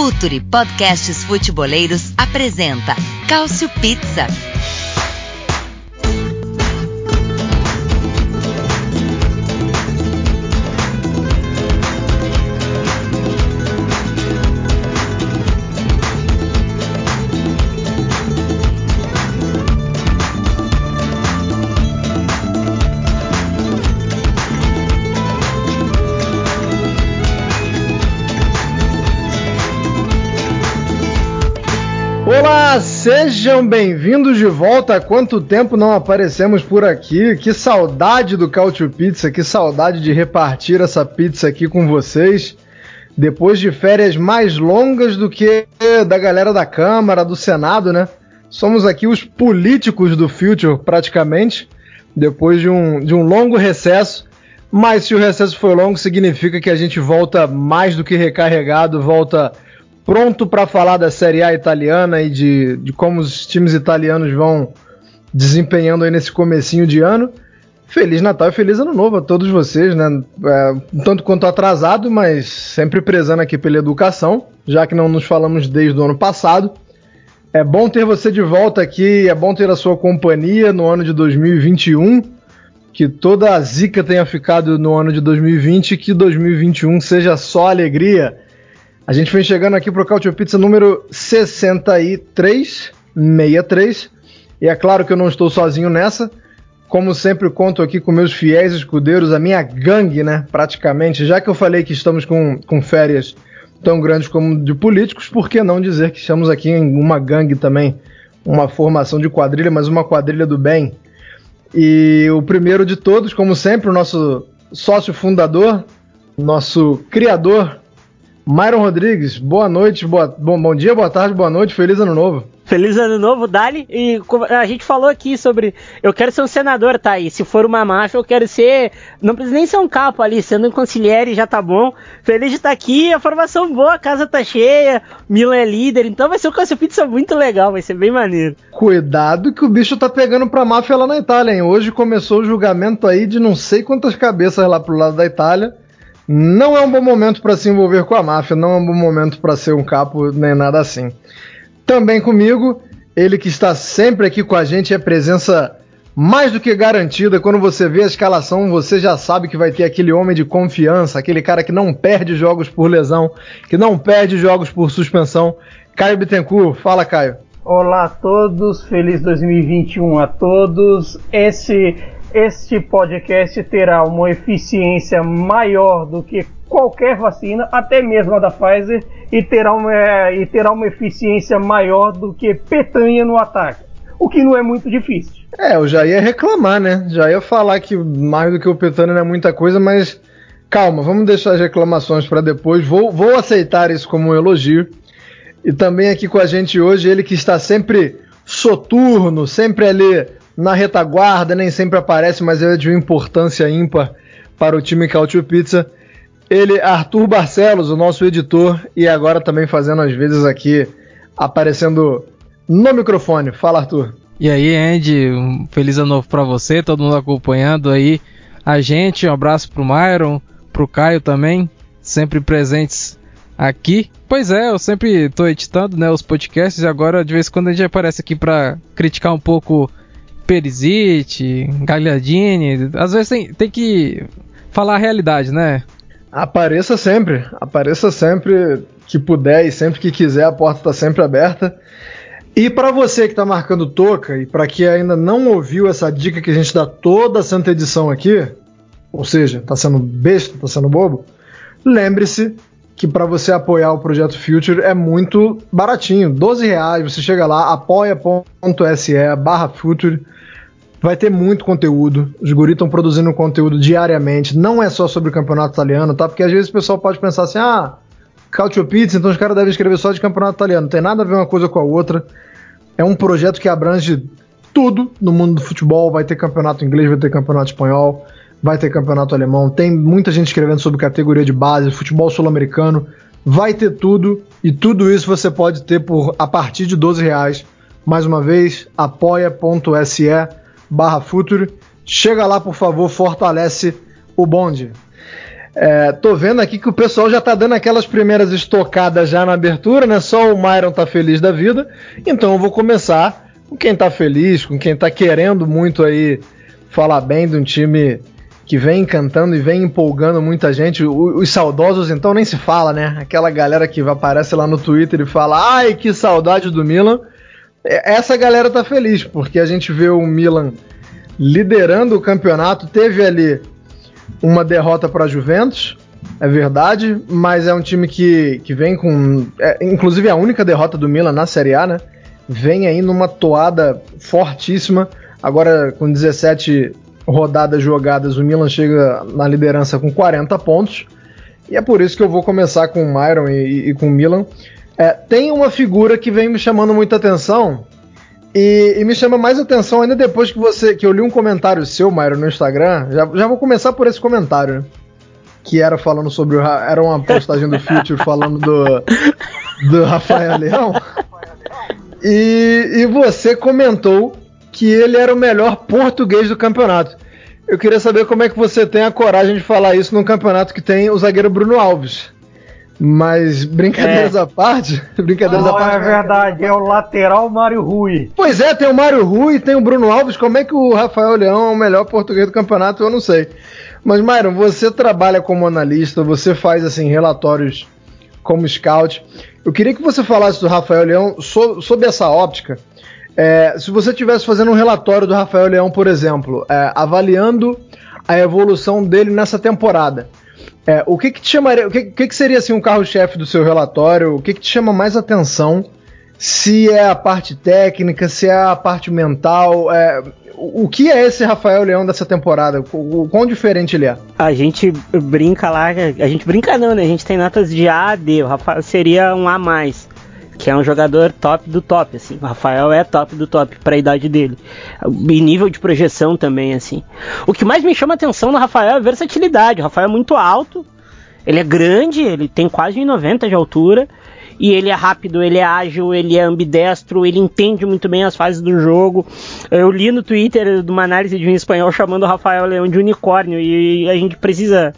Futuri Podcasts Futeboleiros apresenta Cálcio Pizza. Sejam bem-vindos de volta. Há quanto tempo não aparecemos por aqui? Que saudade do Cautio Pizza, que saudade de repartir essa pizza aqui com vocês. Depois de férias mais longas do que da galera da Câmara, do Senado, né? Somos aqui os políticos do Future, praticamente, depois de um, de um longo recesso. Mas se o recesso foi longo, significa que a gente volta mais do que recarregado, volta pronto para falar da Série A italiana e de, de como os times italianos vão desempenhando aí nesse comecinho de ano. Feliz Natal e feliz Ano Novo a todos vocês, né? É, tanto quanto atrasado, mas sempre prezando aqui pela educação, já que não nos falamos desde o ano passado. É bom ter você de volta aqui, é bom ter a sua companhia no ano de 2021. Que toda a zica tenha ficado no ano de 2020 e que 2021 seja só alegria. A gente vem chegando aqui pro Cautio Pizza número 63, 63. E é claro que eu não estou sozinho nessa. Como sempre, conto aqui com meus fiéis escudeiros, a minha gangue, né? Praticamente. Já que eu falei que estamos com, com férias tão grandes como de políticos, por que não dizer que estamos aqui em uma gangue também? Uma formação de quadrilha, mas uma quadrilha do bem. E o primeiro de todos, como sempre, o nosso sócio fundador, nosso criador, Myron Rodrigues, boa noite, boa, bom, bom dia, boa tarde, boa noite, feliz ano novo. Feliz ano novo, Dali. E a gente falou aqui sobre. Eu quero ser um senador, tá aí. Se for uma máfia, eu quero ser. Não precisa nem ser um capo ali, sendo um conselheiro já tá bom. Feliz de estar tá aqui, a formação boa, a casa tá cheia, Milan é líder, então vai ser um Cássio Pizza muito legal, vai ser bem maneiro. Cuidado que o bicho tá pegando pra máfia lá na Itália, hein? Hoje começou o julgamento aí de não sei quantas cabeças lá pro lado da Itália. Não é um bom momento para se envolver com a máfia, não é um bom momento para ser um capo nem nada assim. Também comigo, ele que está sempre aqui com a gente, é presença mais do que garantida. Quando você vê a escalação, você já sabe que vai ter aquele homem de confiança, aquele cara que não perde jogos por lesão, que não perde jogos por suspensão. Caio Bittencourt, fala Caio. Olá a todos, feliz 2021 a todos. Esse este podcast terá uma eficiência maior do que qualquer vacina, até mesmo a da Pfizer, e terá uma, e terá uma eficiência maior do que petanha no ataque. O que não é muito difícil. É, eu já ia reclamar, né? Já ia falar que mais do que o petanha não é muita coisa, mas calma, vamos deixar as reclamações para depois. Vou, vou aceitar isso como um elogio. E também aqui com a gente hoje, ele que está sempre soturno, sempre ali na retaguarda, nem sempre aparece, mas é de uma importância ímpar para o time Cautio Pizza. Ele, Arthur Barcelos, o nosso editor, e agora também fazendo às vezes aqui, aparecendo no microfone. Fala, Arthur. E aí, Andy, um feliz ano novo para você, todo mundo acompanhando aí a gente. Um abraço pro Myron, pro Caio também, sempre presentes aqui. Pois é, eu sempre tô editando né, os podcasts e agora de vez em quando a gente aparece aqui para criticar um pouco Perisic, Gagliardini. Às vezes tem, tem que falar a realidade, né? Apareça sempre, apareça sempre que puder e sempre que quiser, a porta está sempre aberta. E para você que está marcando toca e para quem ainda não ouviu essa dica que a gente dá toda a santa edição aqui, ou seja, está sendo besta, está sendo bobo, lembre-se que para você apoiar o projeto Future é muito baratinho, 12 reais. Você chega lá, apoia.se barra Future Vai ter muito conteúdo. Os guris estão produzindo conteúdo diariamente. Não é só sobre o campeonato italiano, tá? Porque às vezes o pessoal pode pensar assim: ah, Cautio Pizza, então os caras devem escrever só de campeonato italiano. Não tem nada a ver uma coisa com a outra. É um projeto que abrange tudo no mundo do futebol. Vai ter campeonato inglês, vai ter campeonato espanhol, vai ter campeonato alemão. Tem muita gente escrevendo sobre categoria de base, futebol sul-americano. Vai ter tudo e tudo isso você pode ter por a partir de 12 reais. Mais uma vez, apoia.se barra Future. Chega lá, por favor, fortalece o bonde. É, tô vendo aqui que o pessoal já tá dando aquelas primeiras estocadas já na abertura, né? Só o Myron tá feliz da vida. Então eu vou começar com quem tá feliz, com quem tá querendo muito aí falar bem de um time que vem encantando e vem empolgando muita gente. Os saudosos, então, nem se fala, né? Aquela galera que aparece lá no Twitter e fala: ai, que saudade do Milan. É, essa galera tá feliz, porque a gente vê o Milan liderando o campeonato. Teve ali uma derrota para a Juventus, é verdade, mas é um time que, que vem com. É, inclusive a única derrota do Milan na Série A, né? Vem aí numa toada fortíssima. Agora com 17 rodadas jogadas, o Milan chega na liderança com 40 pontos. E é por isso que eu vou começar com o Myron e, e com o Milan. É, tem uma figura que vem me chamando muita atenção, e, e, me chama mais atenção ainda depois que você que eu li um comentário seu, Mairo, no Instagram. Já, já vou começar por esse comentário, né? Que era falando sobre o. Era uma postagem do Future falando do, do Rafael Leão. E, e você comentou que ele era o melhor português do campeonato. Eu queria saber como é que você tem a coragem de falar isso num campeonato que tem o zagueiro Bruno Alves. Mas brincadeiras é. à parte, brincadeiras à parte. é verdade, é o lateral Mário Rui. Pois é, tem o Mário Rui, tem o Bruno Alves. Como é que o Rafael Leão é o melhor português do campeonato? Eu não sei. Mas Myron, você trabalha como analista, você faz assim relatórios como scout. Eu queria que você falasse do Rafael Leão so, sob essa óptica. É, se você estivesse fazendo um relatório do Rafael Leão, por exemplo, é, avaliando a evolução dele nessa temporada é, o que, que te chamaria. O que, que, que seria assim um carro-chefe do seu relatório? O que, que te chama mais atenção? Se é a parte técnica, se é a parte mental. É, o, que é esse Rafael Leão dessa temporada? O quão diferente ele é? A gente brinca lá, a gente brinca não, né? A gente tem notas de A a D. O Rafael seria um A mais que é um jogador top do top, assim. O Rafael é top do top para a idade dele. E nível de projeção também, assim. O que mais me chama atenção no Rafael é a versatilidade. O Rafael é muito alto, ele é grande, ele tem quase 1,90 de altura. E ele é rápido, ele é ágil, ele é ambidestro, ele entende muito bem as fases do jogo. Eu li no Twitter uma análise de um espanhol chamando o Rafael Leão de unicórnio e a gente precisa.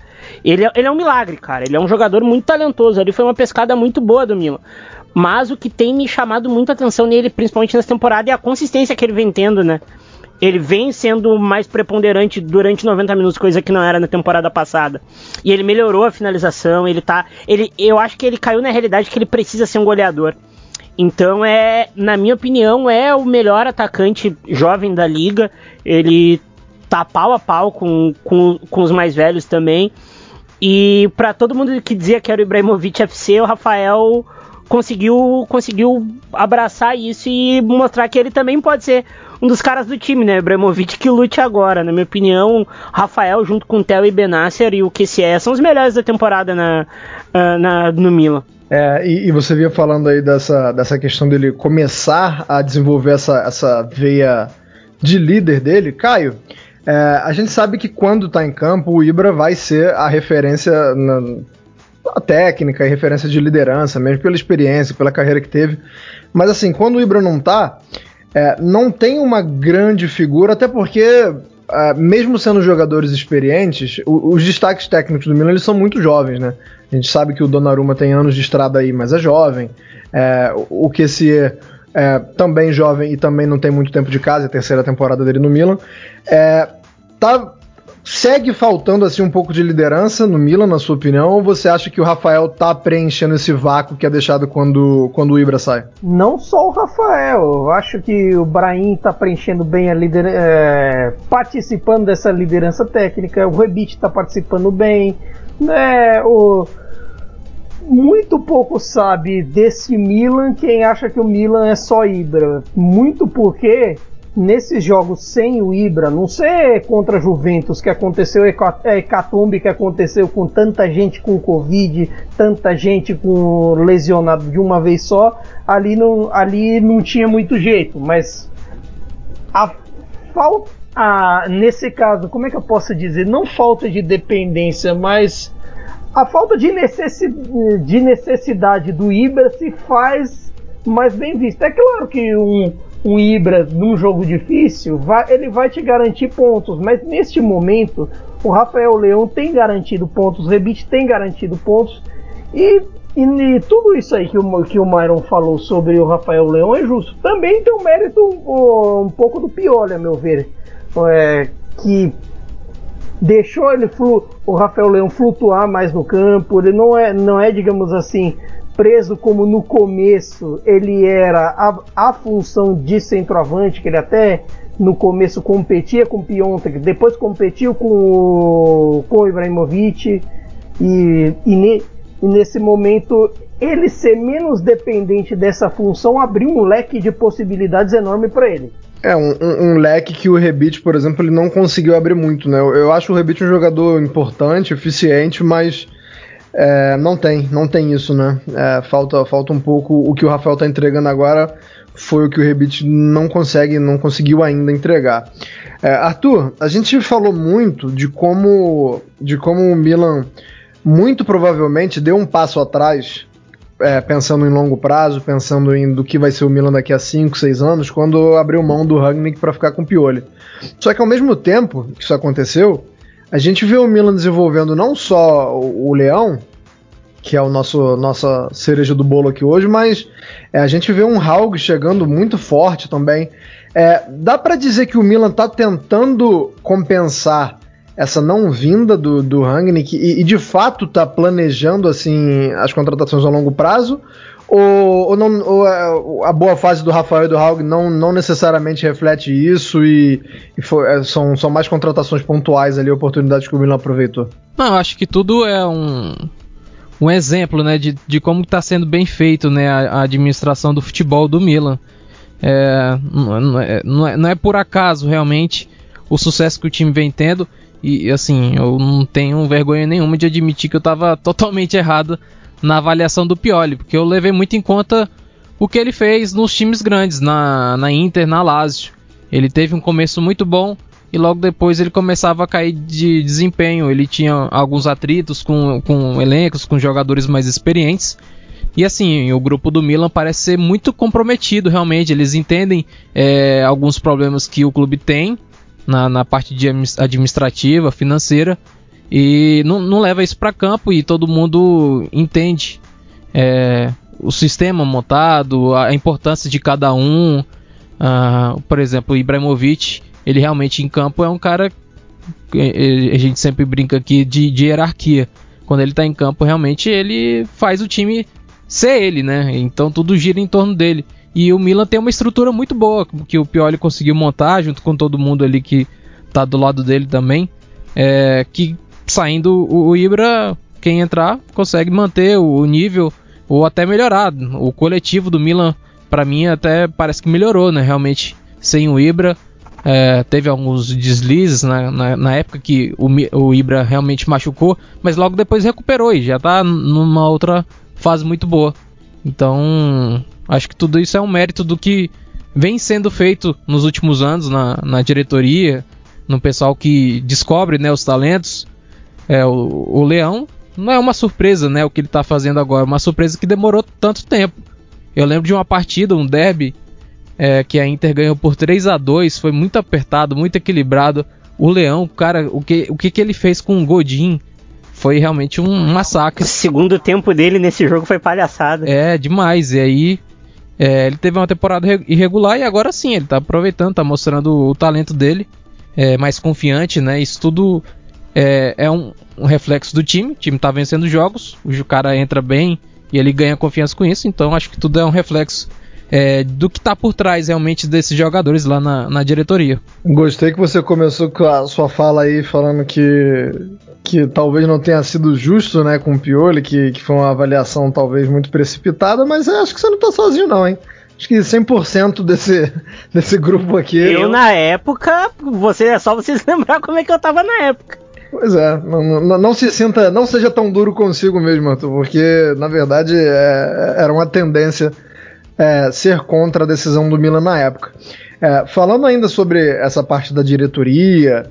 Ele é, ele é um milagre, cara. Ele é um jogador muito talentoso. Ele foi uma pescada muito boa do Milan. Mas o que tem me chamado muita atenção nele, principalmente nessa temporada, é a consistência que ele vem tendo, né? Ele vem sendo mais preponderante durante 90 minutos, coisa que não era na temporada passada. E ele melhorou a finalização, ele tá. Ele, eu acho que ele caiu na realidade que ele precisa ser um goleador. Então é, na minha opinião, é o melhor atacante jovem da liga. Ele tá pau a pau com, com, com os mais velhos também. E para todo mundo que dizia que era o Ibrahimovic FC, o Rafael conseguiu, conseguiu abraçar isso e mostrar que ele também pode ser um dos caras do time, né? Ibrahimovic que lute agora. Na minha opinião, Rafael junto com Theo e Benasser e o QCE são os melhores da temporada na, ah, na no Milan. É, e, e, você vinha falando aí dessa, dessa questão dele começar a desenvolver essa, essa veia de líder dele. Caio, é, a gente sabe que quando tá em campo, o Ibra vai ser a referência na, a técnica e referência de liderança, mesmo pela experiência, pela carreira que teve. Mas assim, quando o Ibra não tá, é, não tem uma grande figura, até porque, é, mesmo sendo jogadores experientes, o, os destaques técnicos do Milan eles são muito jovens, né? A gente sabe que o Donnarumma tem anos de estrada aí, mas é jovem. É, o que se é também jovem e também não tem muito tempo de casa, é a terceira temporada dele no Milan. É, tá Segue faltando assim um pouco de liderança no Milan, na sua opinião, ou você acha que o Rafael tá preenchendo esse vácuo que é deixado quando, quando o Ibra sai? Não só o Rafael, eu acho que o Brahim tá preenchendo bem a liderança, é, participando dessa liderança técnica, o Rebite tá participando bem, né, o muito pouco sabe desse Milan quem acha que o Milan é só Ibra. Muito porque nesses jogos sem o Ibra, não ser contra a Juventus, que aconteceu a hecatombe que aconteceu com tanta gente com Covid, tanta gente com lesionado de uma vez só, ali não, ali não tinha muito jeito, mas a falta, nesse caso, como é que eu posso dizer? Não falta de dependência, mas a falta de, necessidade, de necessidade do Ibra se faz mais bem vista. É claro que um um Ibra num jogo difícil, vai, ele vai te garantir pontos. Mas neste momento, o Rafael Leão tem garantido pontos, o Rebite tem garantido pontos. E, e, e, tudo isso aí que o, que o Myron falou sobre o Rafael Leão é justo. Também tem um mérito um, um pouco do Pioli, a meu ver. É, que deixou ele flu, o Rafael Leão flutuar mais no campo. Ele não é, não é digamos assim, preso como no começo ele era a, a função de centroavante, que ele até no começo competia com o Piontek, depois competiu com o, com o Ibrahimovic e, e, ne, e nesse momento ele ser menos dependente dessa função abriu um leque de possibilidades enorme para ele. É, um, um, um, leque que o Rebite, por exemplo, ele não conseguiu abrir muito, né? Eu, eu acho o Rebite um jogador importante, eficiente, mas é, não tem, não tem isso, né? É, falta, falta um pouco o que o Rafael tá entregando agora foi o que o Rebite não consegue, não conseguiu ainda entregar. É, Arthur, a gente falou muito de como, de como o Milan muito provavelmente deu um passo atrás é, pensando em longo prazo, pensando em do que vai ser o Milan daqui a 5, 6 anos, quando abriu mão do Ragnick para ficar com o Pioli. Só que ao mesmo tempo que isso aconteceu, a gente vê o Milan desenvolvendo não só o, Leão, que é o nosso nossa cereja do bolo aqui hoje, mas é, a gente vê um Haug chegando muito forte também. É, dá para dizer que o Milan está tentando compensar essa não vinda do, do Rangnick e, e, de fato está planejando assim as contratações a longo prazo? Ou, ou, não, ou é, a boa fase do Rafael e do Haug não, não necessariamente reflete isso e, e foi, é, são, são mais contratações pontuais ali, oportunidades que o Milan aproveitou? Não, acho que tudo é um, um exemplo né, de, de como está sendo bem feito né, a, a, administração do futebol do Milan. É, não, é, não, é, não é por acaso realmente o sucesso que o time vem tendo. E assim, eu não tenho vergonha nenhuma de admitir que eu estava totalmente errado na avaliação do Pioli, porque eu levei muito em conta o que ele fez nos times grandes, na, na Inter, na Lazio. Ele teve um começo muito bom e logo depois ele começava a cair de desempenho. Ele tinha alguns atritos com, com elencos, com jogadores mais experientes. E assim, o grupo do Milan parece ser muito comprometido realmente. Eles entendem é, alguns problemas que o clube tem na, na parte administrativa, financeira, e não, não leva isso para campo e todo mundo entende é, o sistema montado, a importância de cada um. Uh, por exemplo, o Ibrahimovic, ele realmente em campo é um cara a gente sempre brinca aqui de, de hierarquia. Quando ele está em campo, realmente ele faz o time ser ele, né? Então tudo gira em torno dele. E o Milan tem uma estrutura muito boa que o Pioli conseguiu montar junto com todo mundo ali que tá do lado dele também. É, que saindo o, o Ibra, quem entrar consegue manter o nível ou até melhorar. O coletivo do Milan, para mim, até parece que melhorou, né? Realmente, sem o Ibra. É, teve alguns deslizes na, na, na época que o, o, Ibra realmente machucou, mas logo depois recuperou e já tá numa outra fase muito boa. Então, Acho que tudo isso é um mérito do que vem sendo feito nos últimos anos na, na diretoria, no pessoal que descobre né, os talentos. É, o, o Leão não é uma surpresa né, o que ele está fazendo agora, é uma surpresa que demorou tanto tempo. Eu lembro de uma partida, um derby, é, que a Inter ganhou por 3 a 2 foi muito apertado, muito equilibrado. O Leão, cara, o que, o que, que ele fez com o Godin foi realmente um massacre. O segundo tempo dele nesse jogo foi palhaçada. É, demais. E aí é, ele teve uma temporada irregular e agora sim, ele está aproveitando, está mostrando o talento dele, é, mais confiante, né? Isso tudo é, é um, um, reflexo do time. O time está vencendo jogos, o cara entra bem e ele ganha confiança com isso, então acho que tudo é um reflexo é, do que está por trás realmente desses jogadores lá na, na, diretoria. Gostei que você começou com a sua fala aí falando que, que talvez não tenha sido justo né, com o Pioli, que, que foi uma avaliação talvez muito precipitada, mas acho que você não está sozinho não, hein? Acho que 100% desse, desse grupo aqui. Eu, na época, você é só você se lembrar como é que eu tava na época. Pois é, não, não, não, se sinta, não seja tão duro consigo mesmo, Arthur, porque na verdade é, era uma tendência é, ser contra a decisão do Milan na época. É, falando ainda sobre essa parte da diretoria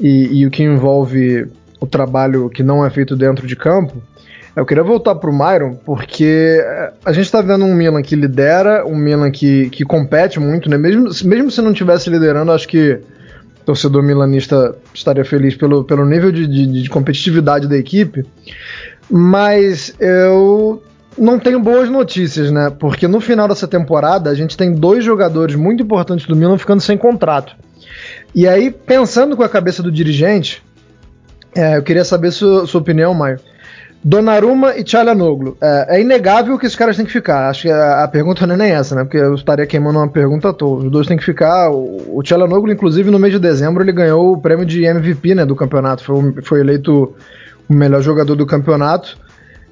e, e, o que envolve o trabalho que não é feito dentro de campo, Eu queria voltar pro Myron, porque eh, a gente tá vendo um Milan que lidera, um Milan que, que compete muito, né? Mesmo, mesmo se não estivesse liderando, acho que o torcedor milanista estaria feliz pelo, pelo nível de, de, de competitividade da equipe. Mas eu não tenho boas notícias, né? Porque no final dessa temporada a gente tem dois jogadores muito importantes do Milan ficando sem contrato. E aí, pensando com a cabeça do dirigente, é, eu queria saber sua, sua opinião, Maio. Donnarumma e Tchalanoglu. É, é, inegável que esses caras têm que ficar. Acho que a, a, pergunta não é nem essa, né? Porque eu estaria queimando uma pergunta à toa. Os dois têm que ficar. O, o Tchalanoglu, inclusive, no mês de dezembro, ele ganhou o prêmio de MVP né, do campeonato. Foi, foi eleito o melhor jogador do campeonato.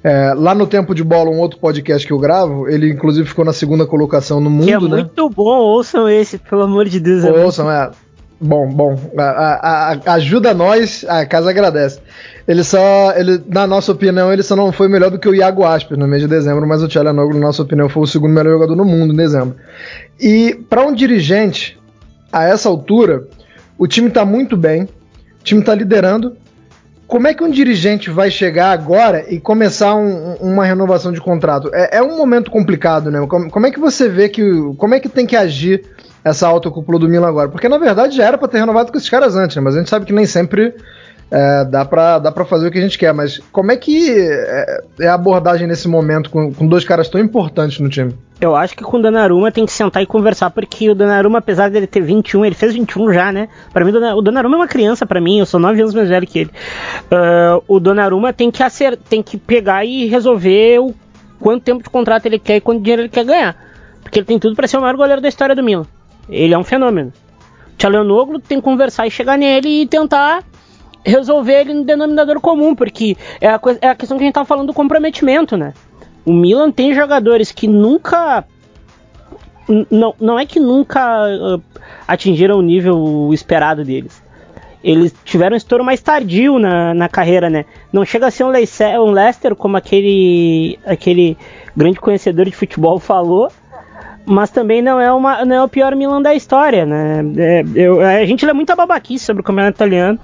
É, lá no Tempo de Bola, um outro podcast que eu gravo, ele inclusive ficou na segunda colocação no mundo, que é né? muito bom, ouçam esse, pelo amor de Deus. É ouçam, é. Bom, bom, a, a, a, ajuda nós, a casa agradece. Ele só, ele, na nossa opinião, ele só não foi melhor do que o Iago Asper no mês de dezembro, mas o Tchalanoglu, na nossa opinião, foi o segundo melhor jogador no mundo em dezembro. E para um dirigente, a essa altura, o time está muito bem, o time está liderando. Como é que um dirigente vai chegar agora e começar um, uma renovação de contrato? É, é, um momento complicado, né? Como, como é que você vê que. Como é que tem que agir essa alta cúpula do Milan agora. Porque na verdade já era para ter renovado com esses caras antes, né? mas a gente sabe que nem sempre é, dá para dá pra fazer o que a gente quer. Mas como é que é, é a abordagem nesse momento com, com, dois caras tão importantes no time? Eu acho que com o Donnarumma tem que sentar e conversar, porque o Donnarumma, apesar dele ter 21, ele fez 21 já, né? Para mim, o Donnarumma é uma criança, para mim, eu sou 9 anos mais velho que ele. Uh, o Donnarumma tem que, acer tem que pegar e resolver o quanto tempo de contrato ele quer e quanto dinheiro ele quer ganhar. Porque ele tem tudo para ser o maior goleiro da história do Milan. Ele é um fenômeno. O Tchalanoglu tem que conversar e chegar nele e tentar resolver ele no denominador comum, porque é a, é a questão que a gente tava falando do comprometimento, né? O Milan tem jogadores que nunca. Não, não é que nunca uh, atingiram o nível esperado deles. Eles tiveram um estouro mais tardio na, na carreira, né? Não chega a ser um, Leicester, um Leicester como aquele, aquele grande conhecedor de futebol falou, mas também não é, uma, não é o pior Milan da história, né? É, eu, a gente lê muita babaquice sobre o campeonato italiano,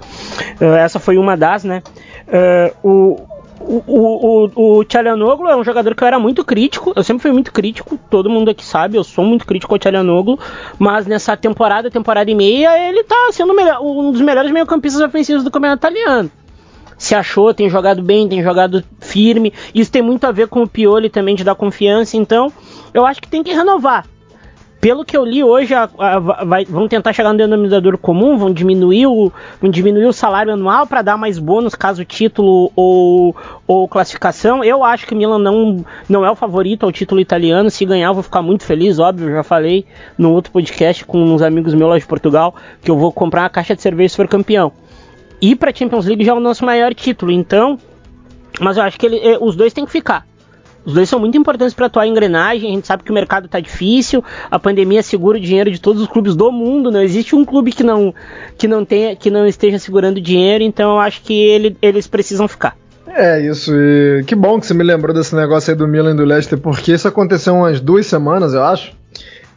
uh, essa foi uma das, né? Uh, o, o, o, o Tchalianoglu é um jogador que eu era muito crítico, eu sempre fui muito crítico, todo mundo aqui sabe, eu sou muito crítico ao Tchalianoglu, mas nessa temporada, temporada e meia, ele tá sendo melhor, um dos melhores meio-campistas ofensivos do campeonato italiano se achou, tem jogado bem, tem jogado firme. Isso tem muito a ver com o Pioli também de dar confiança. Então, eu acho que tem que renovar. Pelo que eu li hoje, a, a, vai, vão tentar chegar no denominador comum, vão diminuir o, vão diminuir o salário anual para dar mais bônus caso título ou, ou classificação. Eu acho que o Milan não, não é o favorito ao título italiano. Se ganhar, eu vou ficar muito feliz, óbvio. Já falei no outro podcast com uns amigos meus lá de Portugal que eu vou comprar uma caixa de cerveja se for campeão ir para Champions League já é o nosso maior título. Então, mas eu acho que ele, eh, os dois têm que ficar. Os dois são muito importantes para atuar em engrenagem. A gente sabe que o mercado está difícil, a pandemia segura o dinheiro de todos os clubes do mundo. Não existe um clube que não que não tenha que não esteja segurando dinheiro. Então eu acho que ele, eles precisam ficar. É isso. E que bom que você me lembrou desse negócio aí do Milan e do Leicester, porque isso aconteceu umas duas semanas, eu acho.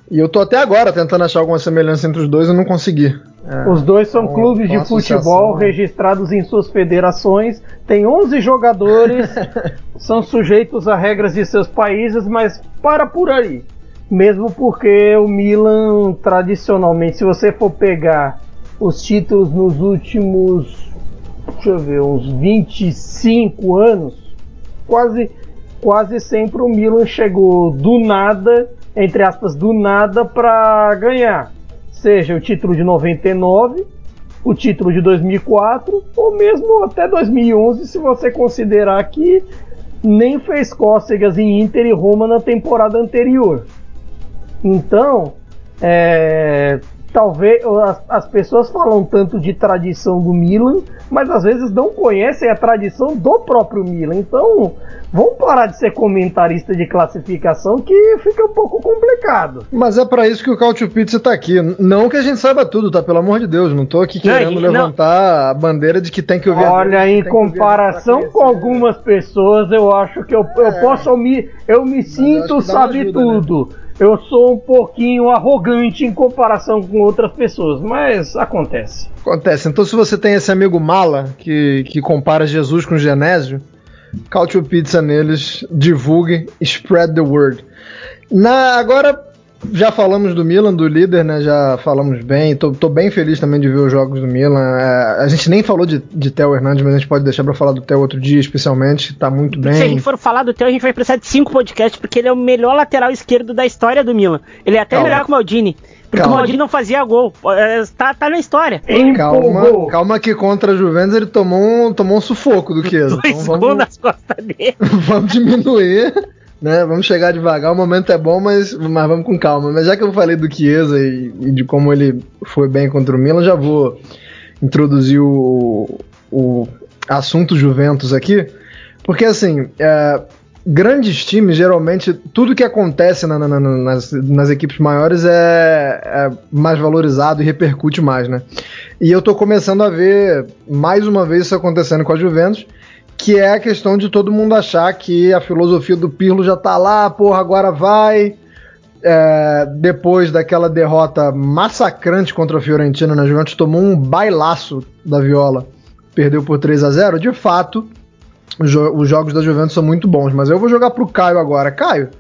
E eu tô até agora tentando achar alguma semelhança entre os dois e não consegui. É, os dois são então, clubes de futebol registrados em suas federações, tem 11 jogadores, são sujeitos a regras de seus países, mas para por aí. Mesmo porque o Milan, tradicionalmente, se você for pegar os títulos nos últimos, deixa eu ver, uns 25 anos, quase, quase sempre o Milan chegou do nada entre aspas, do nada para ganhar. Seja o título de 99, o título de 2004 ou mesmo até 2011, se você considerar que nem fez cócegas em Inter e Roma na temporada anterior. Então, é, talvez as, as, pessoas falam tanto de tradição do Milan, mas às vezes não conhecem a tradição do próprio Milan. Então, vamos parar de ser comentarista de classificação que fica um pouco complicado. Mas é para isso que o Cautio Pizza tá aqui. Não que a gente saiba tudo, tá? Pelo amor de Deus, não tô aqui querendo não, levantar não. a bandeira de que tem que ouvir. Olha, em comparação com algumas pessoas, eu acho que eu, eu é. posso me eu me sinto sabe ajuda, né? tudo. Né? Eu sou um pouquinho arrogante em comparação com outras pessoas, mas acontece. Acontece. Então, se você tem esse amigo mala que, que compara Jesus com Genésio, Cautio Pizza neles, divulguem, spread the word. Na, agora já falamos do Milan, do líder, né? Já falamos bem. Tô, tô bem feliz também de ver os jogos do Milan. É, a gente nem falou de, de Theo Hernandes, mas a gente pode deixar para falar do Theo outro dia, especialmente. Tá muito bem. Se a gente for falar do Theo, a gente vai precisar de cinco podcasts, porque ele é o melhor lateral esquerdo da história do Milan. Ele é até Calma. melhor que o Maldini. Porque Calma. o Maldini não fazia gol. É, Tá, tá na história. Calma, calma que contra a Juventus ele tomou um, tomou um sufoco do Chiesa. Dois Então gols vamos, nas costas dele. vamos diminuir, né? Vamos chegar devagar. O momento é bom, mas, mas vamos com calma. Mas já que eu falei do Chiesa e, e de como ele foi bem contra o Milan, já vou introduzir o, o assunto Juventus aqui. Porque assim, é, grandes times, geralmente, tudo que acontece na- na- na- nas, nas equipes maiores é, é mais valorizado e repercute mais, né? E eu tô começando a ver mais uma vez isso acontecendo com a Juventus, que é a questão de todo mundo achar que a filosofia do Pirlo já tá lá, porra, agora vai. É, depois daquela derrota massacrante contra a Fiorentina na Juventus, tomou um bailaço da Viola, perdeu por 3 a 0 De fato, os, jo- os jogos da Juventus são muito bons, mas eu vou jogar pro Caio agora. Caio,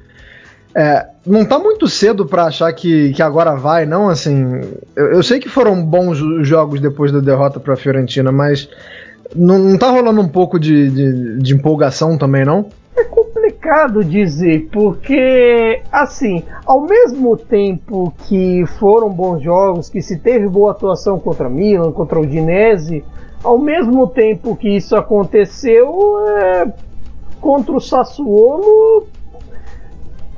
é, não tá muito cedo pra achar que, que agora vai, não? Assim, eu, eu sei que foram bons os jogos depois da derrota pra Fiorentina, mas não, não tá rolando um pouco de, de, de empolgação também, não? É complicado dizer, porque, assim, ao mesmo tempo que foram bons jogos, que se teve boa atuação contra Milan, contra o Udinese, ao mesmo tempo que isso aconteceu, é, contra o Sassuolo,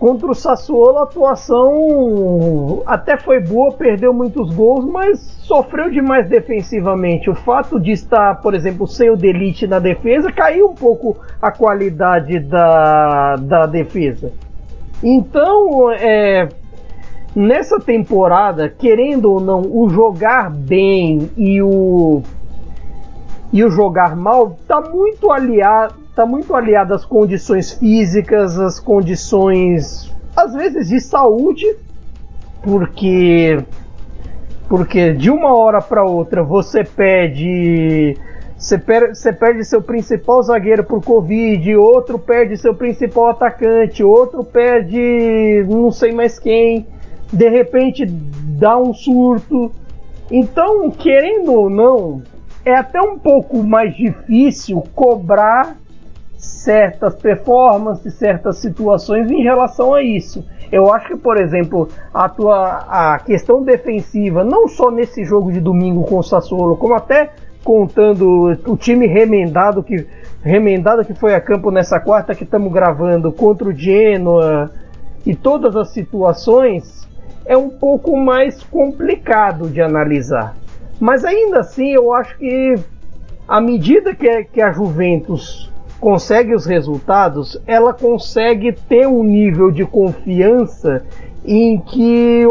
contra o Sassuolo a atuação até foi boa, perdeu muitos gols, mas sofreu demais defensivamente. O fato de estar, por exemplo, sem o Delite na defesa, caiu um pouco a qualidade da, da defesa. Então, é, nessa temporada, querendo ou não, o jogar bem e o e o jogar mal tá muito aliado, tá muito aliado às condições físicas, às condições às vezes de saúde, porque porque de uma hora para outra você pede você per- você perde seu principal zagueiro por Covid, outro perde seu principal atacante, outro perde não sei mais quem, de repente dá um surto. Então, querendo ou não, é até um pouco mais difícil cobrar certas performances, certas situações em relação a isso. Eu acho que, por exemplo, a tua a questão defensiva, não só nesse jogo de domingo com o Sassuolo, como até contando o time remendado que remendado que foi a campo nessa quarta que estamos gravando contra o Genoa e todas as situações é um pouco mais complicado de analisar. Mas ainda assim, eu acho que à medida que, que a Juventus consegue os resultados, ela consegue ter um nível de confiança em que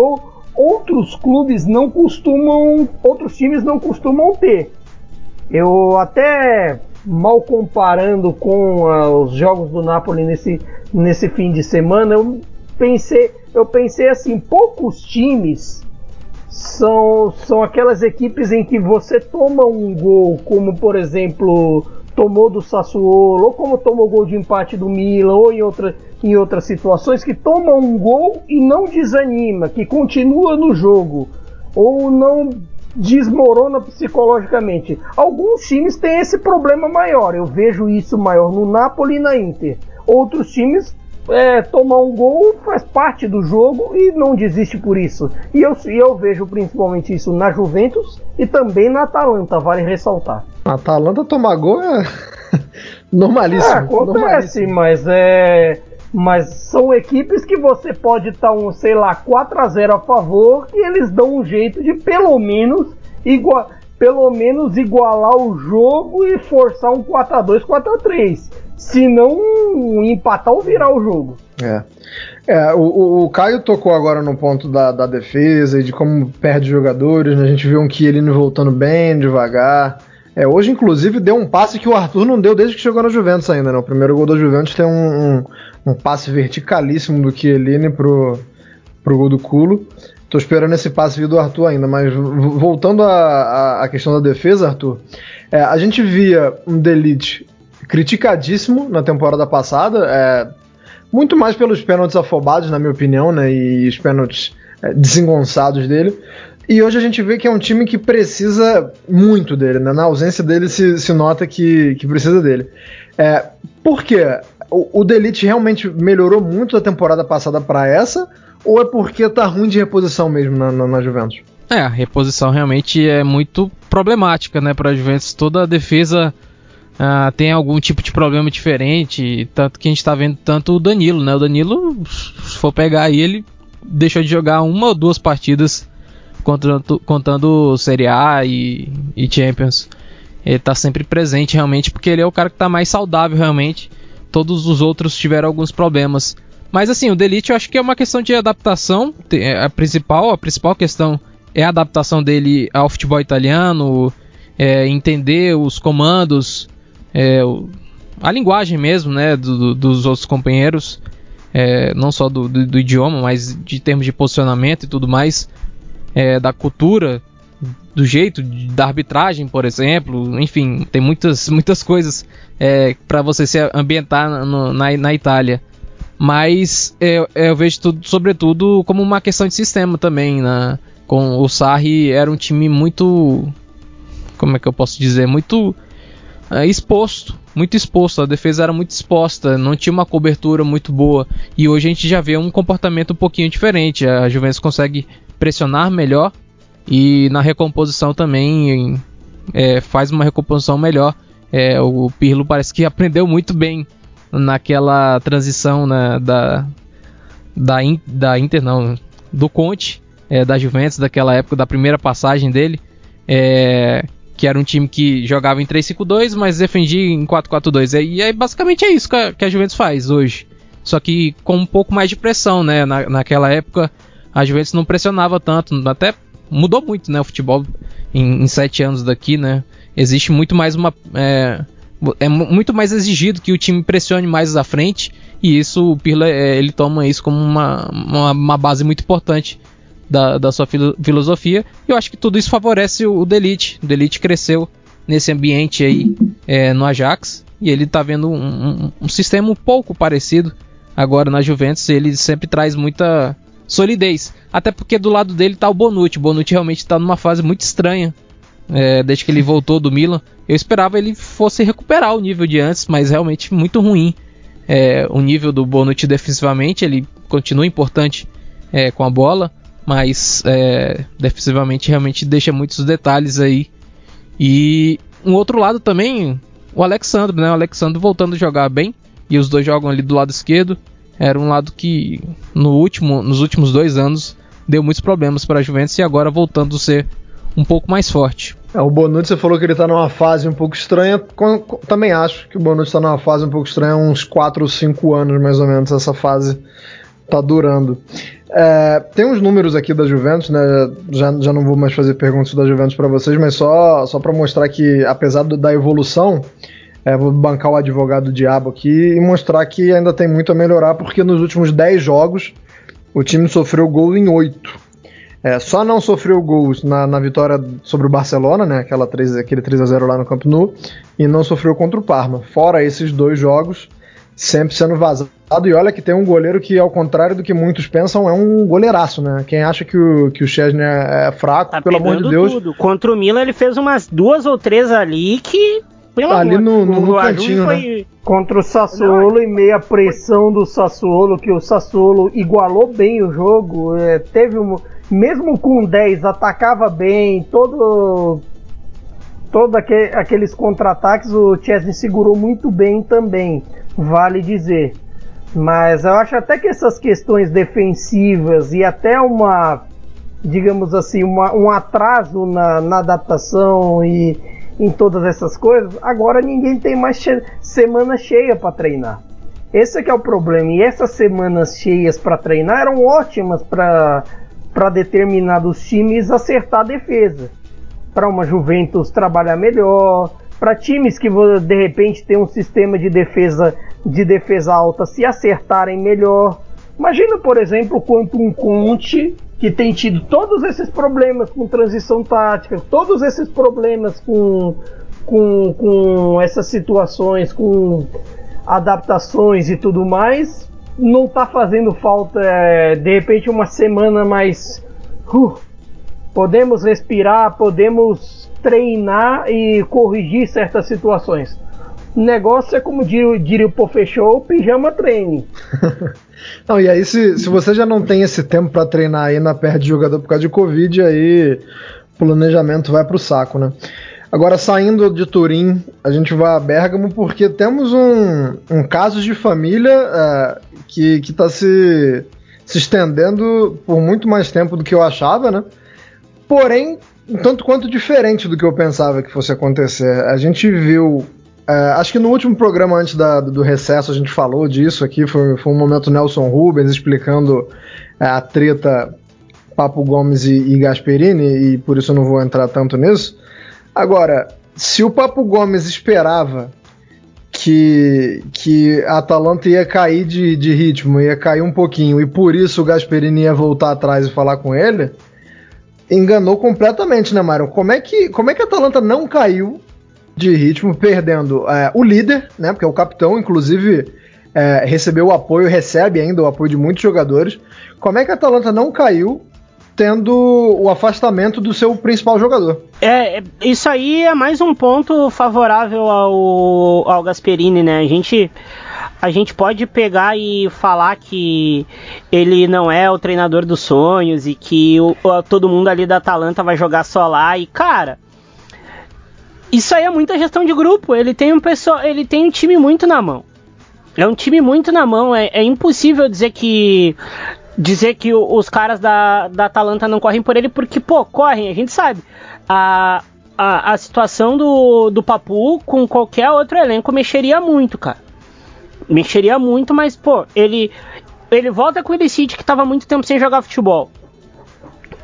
outros clubes não costumam, outros times não costumam ter. Eu até mal comparando com ah, os jogos do Napoli nesse, nesse fim de semana, eu pensei, eu pensei assim, poucos times são, são aquelas equipes em que você toma um gol, como por exemplo tomou do Sassuolo, ou como tomou gol de empate do Milan, ou em, outra, em outras situações, que toma um gol e não desanima, que continua no jogo, ou não desmorona psicologicamente. Alguns times têm esse problema maior, eu vejo isso maior no Napoli e na Inter. Outros times é, tomar um gol faz parte do jogo e não desiste por isso. E eu, eu vejo principalmente isso na Juventus e também na Atalanta, vale ressaltar. A Atalanta tomar gol é normalíssimo. É, acontece, normalíssimo. mas é. Mas são equipes que você pode estar um, sei lá, 4 a 0 a favor e eles dão um jeito de pelo menos igual, pelo menos igualar o jogo e forçar um 4 a 2, 4 a 3. Se não empatar ou virar o jogo. É. É, o, o- Caio tocou agora no ponto da, da defesa e de como perde jogadores. né? A gente viu um Chiellini voltando bem devagar. É, hoje, inclusive, deu um passe que o Arthur não deu desde que chegou na Juventus ainda. Né? O primeiro gol da Juventus tem um, um, um passe verticalíssimo do Chiellini pro, pro gol do Culo. Tô esperando esse passe vir do Arthur ainda, mas voltando à questão da defesa, Arthur, é, a gente via um Delite criticadíssimo na temporada passada, é, muito mais pelos pênaltis afobados, na minha opinião, né, e os pênaltis é, desengonçados dele. E hoje a gente vê que é um time que precisa muito dele, né? Na ausência dele se, se nota que, que precisa dele. É, por quê? O, o Delite realmente melhorou muito da temporada passada para essa? Ou é porque tá ruim de reposição mesmo na, na, na Juventus? É, a reposição realmente é muito problemática, né, para a Juventus. Toda a defesa uh, tem algum tipo de problema diferente, tanto que a gente está vendo tanto o Danilo, né? O Danilo, se for pegar aí, ele deixou de jogar uma ou duas partidas contando, contando Série A e, e Champions. Ele está sempre presente realmente porque ele é o cara que está mais saudável realmente. Todos os outros tiveram alguns problemas. Mas assim, o Delete eu acho que é uma questão de adaptação. É, a principal, a principal questão é a adaptação dele ao futebol italiano, é, entender os comandos, é, a linguagem mesmo, né, do, do, dos outros companheiros, é, não só do, do, idioma, mas de termos de posicionamento e tudo mais, é, da cultura, do jeito da arbitragem, por exemplo, enfim, tem muitas, muitas coisas é, para você se ambientar no, na, na Itália. Mas eu, eu vejo tudo, sobretudo, como uma questão de sistema também, né? com o Sarri era um time muito como é que eu posso dizer muito é, exposto muito exposto. A defesa era muito exposta não tinha uma cobertura muito boa. E hoje a gente já vê um comportamento um pouquinho diferente. A Juventus consegue pressionar melhor e na recomposição também é, faz uma recomposição melhor. É, o Pirlo parece que aprendeu muito bem naquela transição né, da da, da Inter não do Conte é, da Juventus, daquela época, da primeira passagem dele, é, que era um time que jogava em 3-5-2, mas defendia em 4-4-2. E aí basicamente é isso que a, que a, Juventus faz hoje. Só que com um pouco mais de pressão, né? Na, naquela época a Juventus não pressionava tanto, até mudou muito, né? O futebol em, em sete anos daqui, né? Existe muito mais uma. É, é muito mais exigido que o time pressione mais à frente e isso o Pirlo é, ele toma isso como uma, uma, uma base muito importante da, da sua filo filosofia. E eu acho que tudo isso favorece o, o Delite. O Delite cresceu nesse ambiente aí é, no Ajax e ele está vendo um, um, um, sistema um pouco parecido agora na Juventus. Ele sempre traz muita solidez, até porque do lado dele está o Bonucci. O Bonucci realmente está numa fase muito estranha é, desde que ele voltou do Milan. Eu esperava ele fosse recuperar o nível de antes, mas realmente muito ruim. É, o nível do Bonucci defensivamente, ele continua importante é, com a bola, mas é, defensivamente realmente deixa muitos detalhes aí. E um outro lado também, o Alexandre, né? O Alexandre voltando a jogar bem e os dois jogam ali do lado esquerdo. Era um lado que no último, nos últimos dois anos deu muitos problemas para a Juventus e agora voltando a ser um pouco mais forte. É, o Bonucci você falou que ele está numa fase um pouco estranha. Também acho que o Bonucci está numa fase um pouco estranha, uns 4 ou 5 anos mais ou menos essa fase tá durando. É, tem uns números aqui da Juventus, né? Já, já não vou mais fazer perguntas da Juventus para vocês, mas só, só para mostrar que, apesar do, da evolução, é, vou bancar o advogado do diabo aqui e mostrar que ainda tem muito a melhorar, porque nos últimos 10 jogos o time sofreu gol em 8. É, só não sofreu gols na, na, vitória sobre o Barcelona, né? Aquela 3, aquele 3 a 0 lá no Camp Nou, e não sofreu contra o Parma. Fora esses dois jogos, sempre sendo vazado. E olha que tem um goleiro que, ao contrário do que muitos pensam, é um goleiraço, né? Quem acha que o, que o Chesney é, é fraco, tá pelo amor de Deus. Tudo. Contra o Milan ele fez umas duas ou três ali que. Pelo ali no, no, no cantinho, foi... né? Contra o Sassuolo e meia pressão do Sassuolo, que o Sassuolo igualou bem o jogo. É, teve um. Mesmo com 10, atacava bem, todo todos aqueles contra-ataques o Chesney segurou muito bem também vale dizer. Mas eu acho até que essas questões defensivas e até uma, digamos assim, uma, um atraso na, na adaptação e em todas essas coisas, agora ninguém tem mais che semana cheia para treinar. Esse é que é o problema. E essas semanas cheias para treinar eram ótimas para determinados times acertar a defesa. Para uma Juventus trabalhar melhor, para times que de repente tem um sistema de defesa de defesa alta se acertarem melhor. Imagina, por exemplo, quanto um Conte que tem tido todos esses problemas com transição tática, todos esses problemas com, com, com essas situações, com adaptações e tudo mais, não tá fazendo falta, é, de repente, uma semana mais. Uh, podemos respirar, podemos treinar e corrigir certas situações. O negócio é como diria, diria o Fechou, pijama treine. não, e aí se, se você já não tem esse tempo para treinar aí na perda de jogador por causa de Covid, aí o planejamento vai pro saco, né? Agora, saindo de Turim, a gente vai a Bergamo porque temos um, um caso de família é, que está se, se estendendo por muito mais tempo do que eu achava, né? Porém, um tanto quanto diferente do que eu pensava que fosse acontecer. A gente viu. É, acho que no último programa antes da, do recesso a gente falou disso aqui. Foi, foi um momento Nelson Rubens explicando é, a treta Papo Gomes e, e Gasperini, e por isso eu não vou entrar tanto nisso. Agora, se o Papo Gomes esperava que, que a Atalanta ia cair de, de ritmo, ia cair um pouquinho, e por isso o Gasperini ia voltar atrás e falar com ele, enganou completamente, né, Mário? Como é que, como é que a Atalanta não caiu de ritmo, perdendo é, o líder, né? Porque é o capitão, inclusive é, recebeu o apoio, recebe ainda o apoio de muitos jogadores. Como é que a Atalanta não caiu tendo o afastamento do seu principal jogador. É, isso aí é mais um ponto favorável ao, ao Gasperini, né? A gente, a gente pode pegar e falar que ele não é o treinador dos sonhos e que o, todo mundo ali da Atalanta vai jogar só lá e, cara. Isso aí é muita gestão de grupo. Ele tem um pessoal, ele tem um time muito na mão. É um time muito na mão. É, é impossível dizer que dizer que os caras da, da Atalanta não correm por ele, porque, pô, correm, a gente sabe. A, a, a situação do, do Papu com qualquer outro elenco mexeria muito, cara. Mexeria muito, mas, pô, ele, ele volta com o Illicite, que tava muito tempo sem jogar futebol.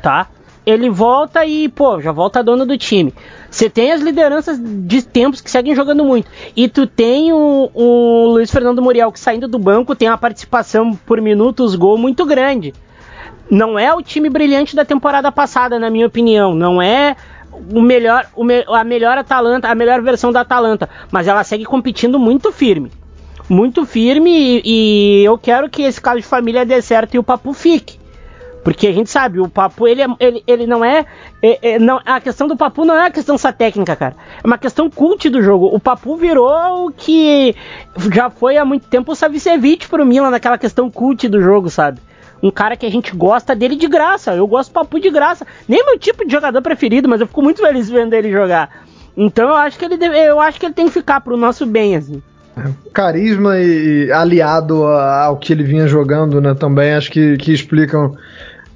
Tá? Ele volta e, pô, já volta dono do time. Você tem as lideranças de tempos que seguem jogando muito. E tu tem o, o Luiz Fernando Muriel que saindo do banco tem uma participação por minutos gol muito grande. Não é o time brilhante da temporada passada, na minha opinião. Não é o melhor, o me, a melhor Atalanta, a melhor versão da Atalanta, mas ela segue competindo muito firme. Muito firme e, e eu quero que esse caso de família dê certo e o papo fique. Porque a gente sabe, o Papu, ele, é, ele, ele não é, é, é, não, A questão do Papu não é a questão só técnica, cara. É uma questão cult do jogo. O Papu virou o que já foi há muito tempo o Savicevic pro Milan, naquela questão cult do jogo, sabe? Um cara que a gente gosta dele de graça. Eu gosto do Papu de graça. Nem meu tipo de jogador preferido, mas eu fico muito feliz vendo ele jogar. Então eu acho que ele, deve, eu acho que ele tem que ficar pro nosso bem, assim carisma e aliado ao que ele vinha jogando, né? Também acho que, que explicam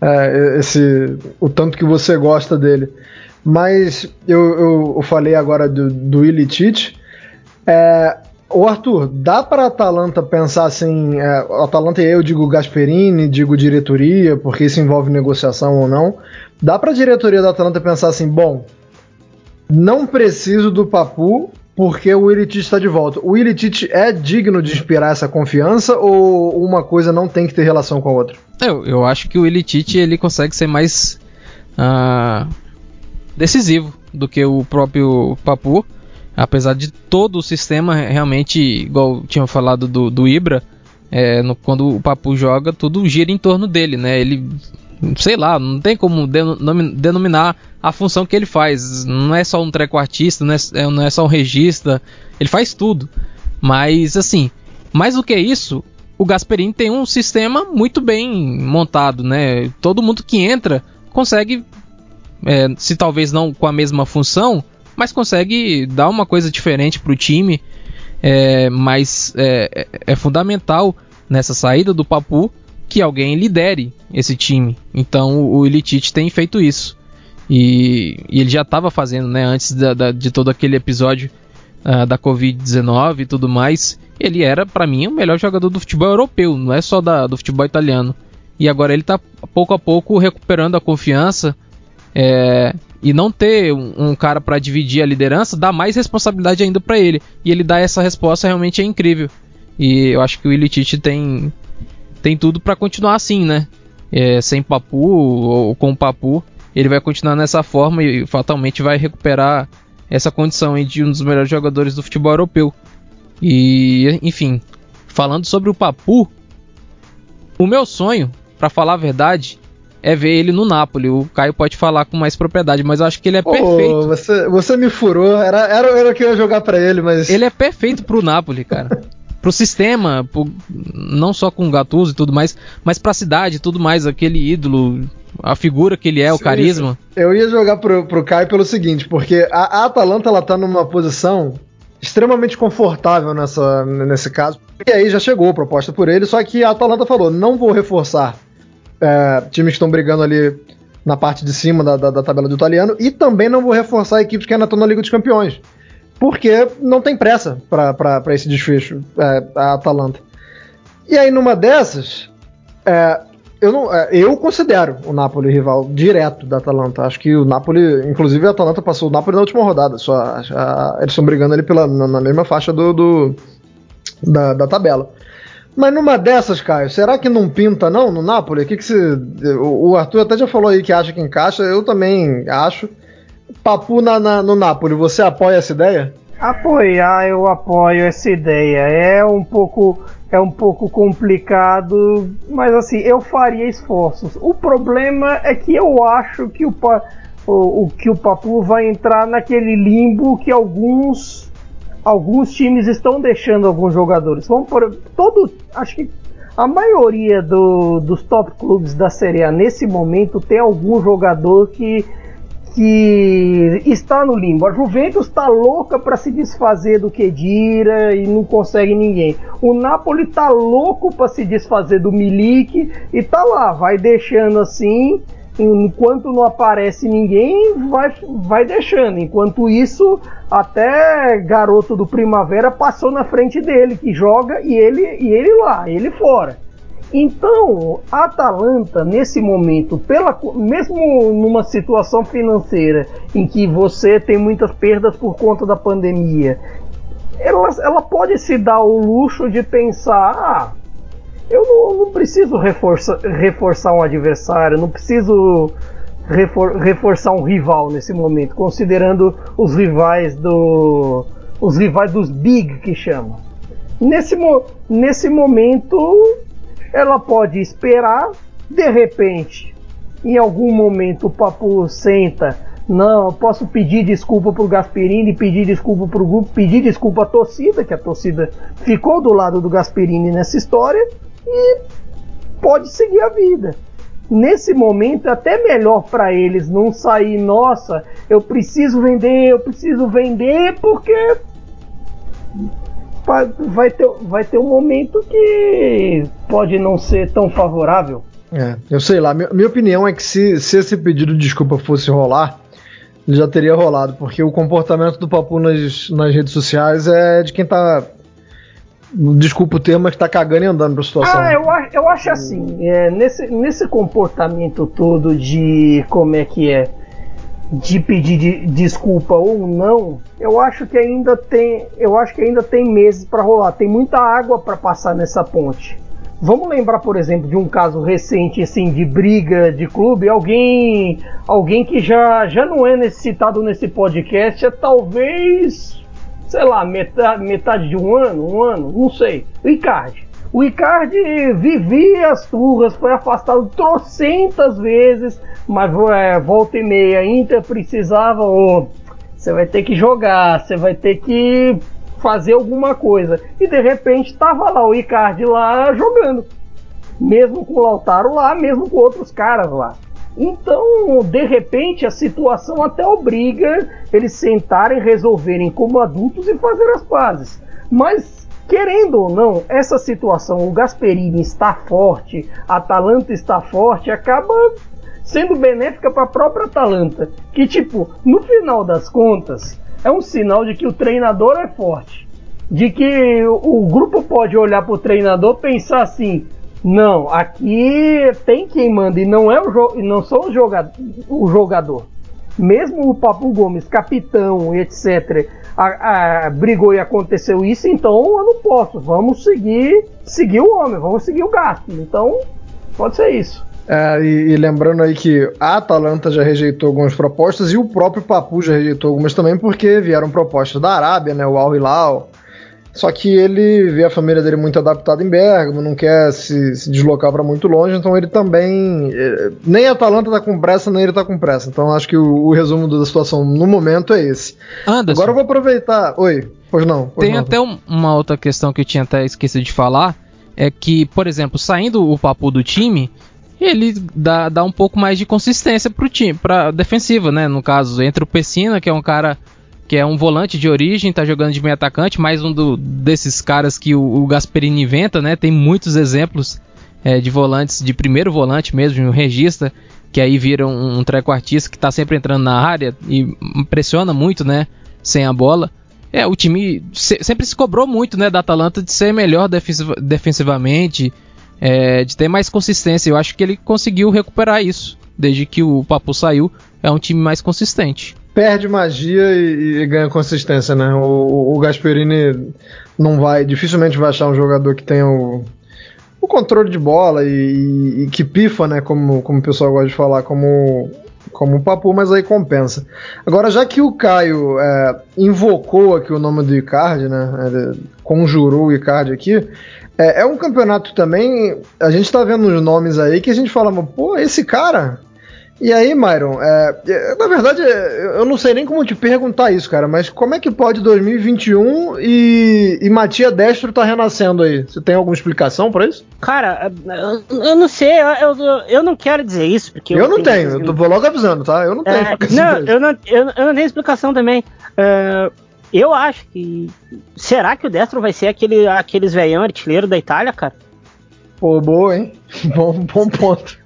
é, esse, o tanto que você gosta dele. Mas eu, eu, eu falei agora do, do. É, o Arthur, dá para Atalanta pensar assim? É, Atalanta e eu digo Gasperini, digo diretoria, porque isso envolve negociação ou não. Dá para a diretoria da Atalanta pensar assim: bom, não preciso do Papu porque o Ilicic está de volta. O Ilicic é digno de inspirar essa confiança ou uma coisa não tem que ter relação com a outra? Eu, eu acho que o Ilicic ele consegue ser mais uh, decisivo do que o próprio Papu. Apesar de todo o sistema realmente, igual tinha falado do, do Ibra, é, no, quando o Papu joga, tudo gira em torno dele, né? Ele sei lá, não tem como denominar a função que ele faz. Não é só um trequartista, não é, é, não é só um regista, ele faz tudo. Mas assim, mais do que isso, o Gasperini tem um sistema muito bem montado, né? Todo mundo que entra consegue, é, se talvez não com a mesma função, mas consegue dar uma coisa diferente para o time. É, mas é, é, é fundamental nessa saída do Papu que alguém lidere esse time. Então o Elitite tem feito isso. E, e ele já estava fazendo, né, antes da, da, de todo aquele episódio uh, da Covid-19 e tudo mais. Ele era, para mim, o melhor jogador do futebol europeu, não é só da, do futebol italiano. E agora ele está pouco a pouco recuperando a confiança. É, e não ter um, um cara para dividir a liderança dá mais responsabilidade ainda para ele. E ele dá essa resposta realmente é incrível. E eu acho que o Ilitite tem, tem tudo para continuar assim, né? É, sem Papu ou com Papu, ele vai continuar nessa forma e fatalmente vai recuperar essa condição de um dos melhores jogadores do futebol europeu. E, enfim, falando sobre o Papu, o meu sonho, para falar a verdade, é ver ele no Napoli. O Caio pode falar com mais propriedade, mas eu acho que ele é oh, perfeito. Você, você me furou, era, era, era o que eu ia jogar para ele, mas. Ele é perfeito pro Napoli, cara. pro sistema, pro, não só com o Gattuso e tudo mais, mas pra cidade e tudo mais, aquele ídolo, a figura que ele é, Sim, o carisma. Eu ia jogar pro, pro Caio pelo seguinte, porque a, a Atalanta ela tá numa posição extremamente confortável nessa, nesse caso. E aí já chegou a proposta por ele, só que a Atalanta falou: não vou reforçar é, times que estão brigando ali na parte de cima da, da, da, tabela do italiano e também não vou reforçar equipes que ainda estão na Liga dos Campeões. Porque não tem pressa para esse desfecho, é, a Atalanta. E aí, numa dessas, é, eu, não, é, eu considero o Napoli rival direto da Atalanta. Acho que o Napoli, inclusive a Atalanta passou o Napoli na última rodada. Só a, eles estão brigando ali pela, na, na mesma faixa do, do da, da, tabela. Mas numa dessas, Caio, será que não pinta não no Napoli? O que, que se, o Arthur até já falou aí que acha que encaixa. Eu também acho. Papu na, na, no Napoli, você apoia essa ideia? Apoiar, eu apoio essa ideia. É um pouco é um pouco complicado, mas assim, eu faria esforços. O problema é que eu acho que o, o, o que o Papu vai entrar naquele limbo que alguns alguns times estão deixando alguns jogadores. Vamos por todo, acho que a maioria do, dos top clubes da Série A nesse momento tem algum jogador que que está no limbo. A Juventus está louca para se desfazer do Kedira e não consegue ninguém. O Napoli está louco para se desfazer do Milik e tá lá, vai deixando assim. Enquanto não aparece ninguém, vai, vai deixando. Enquanto isso, até garoto do Primavera passou na frente dele, que joga e ele, e ele lá, ele fora. Então, a Atalanta, nesse momento, pela, mesmo numa situação financeira em que você tem muitas perdas por conta da pandemia, ela, ela pode se dar o luxo de pensar: ah, eu não, não preciso reforça, reforçar um adversário, não preciso refor, reforçar um rival nesse momento, considerando os rivais do. os rivais dos big que chamam. Nesse, nesse momento, ela pode esperar, de repente, em algum momento o papo senta. Não, eu posso pedir desculpa pro Gasperini, pedir desculpa pro grupo, pedir desculpa à torcida, que a torcida ficou do lado do Gasperini nessa história, e pode seguir a vida. Nesse momento, até melhor para eles não sair, nossa, eu preciso vender, eu preciso vender, porque vai ter, vai ter um momento que pode não ser tão favorável. É, eu sei lá. Minha, minha opinião é que se, se esse pedido de desculpa fosse rolar, ele já teria rolado, porque o comportamento do Papu nas, nas redes sociais é de quem tá. Desculpa o termo, mas tá cagando e andando pra situação. Ah, eu, eu acho assim, é, nesse, nesse comportamento todo de como é que é de pedir de, desculpa ou não, eu acho que ainda tem, eu acho que ainda tem meses para rolar. Tem muita água para passar nessa ponte. Vamos lembrar, por exemplo, de um caso recente assim de briga de clube, alguém, alguém que já já não é citado nesse podcast, é talvez, sei lá, metade, metade de um ano, um ano, não sei. O Icardi. O Icardi vivia as turras, foi afastado trocentas vezes, mas é, volta e meia, Inter precisava, você vai ter que jogar, você vai ter que fazer alguma coisa. E de repente estava lá o Icardi lá jogando. Mesmo com o Lautaro lá, mesmo com outros caras lá. Então, de repente, a situação até obriga eles sentarem, resolverem como adultos e fazer as pazes. Mas Querendo ou não, essa situação, o Gasperini está forte, a Atalanta está forte, acaba sendo benéfica para a própria Atalanta. Que, tipo, no final das contas, é um sinal de que o treinador é forte. De que o, grupo pode olhar para o treinador pensar assim: não, aqui tem quem manda e não, é o não são jogador, o jogador. Mesmo o Papu Gomes, capitão etc., a, a, brigou e aconteceu isso, então eu não posso. Vamos seguir, seguir o homem, vamos seguir o gasto. Então Pode ser isso. É, e, e, lembrando aí que a Atalanta já rejeitou algumas propostas e o próprio Papu já rejeitou algumas também porque vieram propostas da Arábia, né, o Al Hilal. Só que ele vê a família dele muito adaptada em Bergamo, não quer se, se deslocar para muito longe, então ele também. Eh, nem a Atalanta tá com pressa, nem ele tá com pressa. Então acho que o, o resumo da situação no momento é esse. Anderson, Agora eu vou aproveitar. Oi, pois não. Pois tem não. até um, uma outra questão que eu tinha até esquecido de falar. É que, por exemplo, saindo o Papu do time, ele dá, dá um pouco mais de consistência pro time, pra defensiva, né? No caso, entre o Pessina, que é um cara que é um volante de origem, tá jogando de meio atacante, mais um do, desses caras que o, o Gasperini inventa, né? Tem muitos exemplos é, de volantes, de primeiro volante mesmo, um regista, que aí vira um, um treco-artista que tá sempre entrando na área e impressiona muito, né? Sem a bola. É, o time se, sempre se cobrou muito, né, da Atalanta de ser melhor defensiva, defensivamente, é, de ter mais consistência. Eu acho que ele conseguiu recuperar isso. Desde que o Papo saiu, é um time mais consistente. Perde magia e, e ganha consistência, né? O, o, Gasperini não vai, dificilmente vai achar um jogador que tenha o, o controle de bola e, e, que pifa, né? Como, como o pessoal gosta de falar, como como o Papu, mas aí compensa. Agora, já que o Caio é, invocou aqui o nome do Icardi, né? Ele conjurou o Icardi aqui, é, é um campeonato também. A gente tá vendo uns nomes aí que a gente fala, pô, esse cara. E aí, Myron, é, é na verdade, é, eu não sei nem como te perguntar isso, cara, mas como é que pode 2021 e, e Matia Destro tá renascendo aí? Você tem alguma explicação para isso? Cara, eu não sei, eu, eu, eu, não quero dizer isso, porque. Eu, eu não tenho, eu vou logo avisando, tá? Eu não tenho é, Não, eu não, eu, eu, não tenho explicação também. Uh, eu acho que. Será que o Destro vai ser aquele, aqueles velhão artilheiro da Itália, cara? Pô, boa, hein? bom, bom ponto.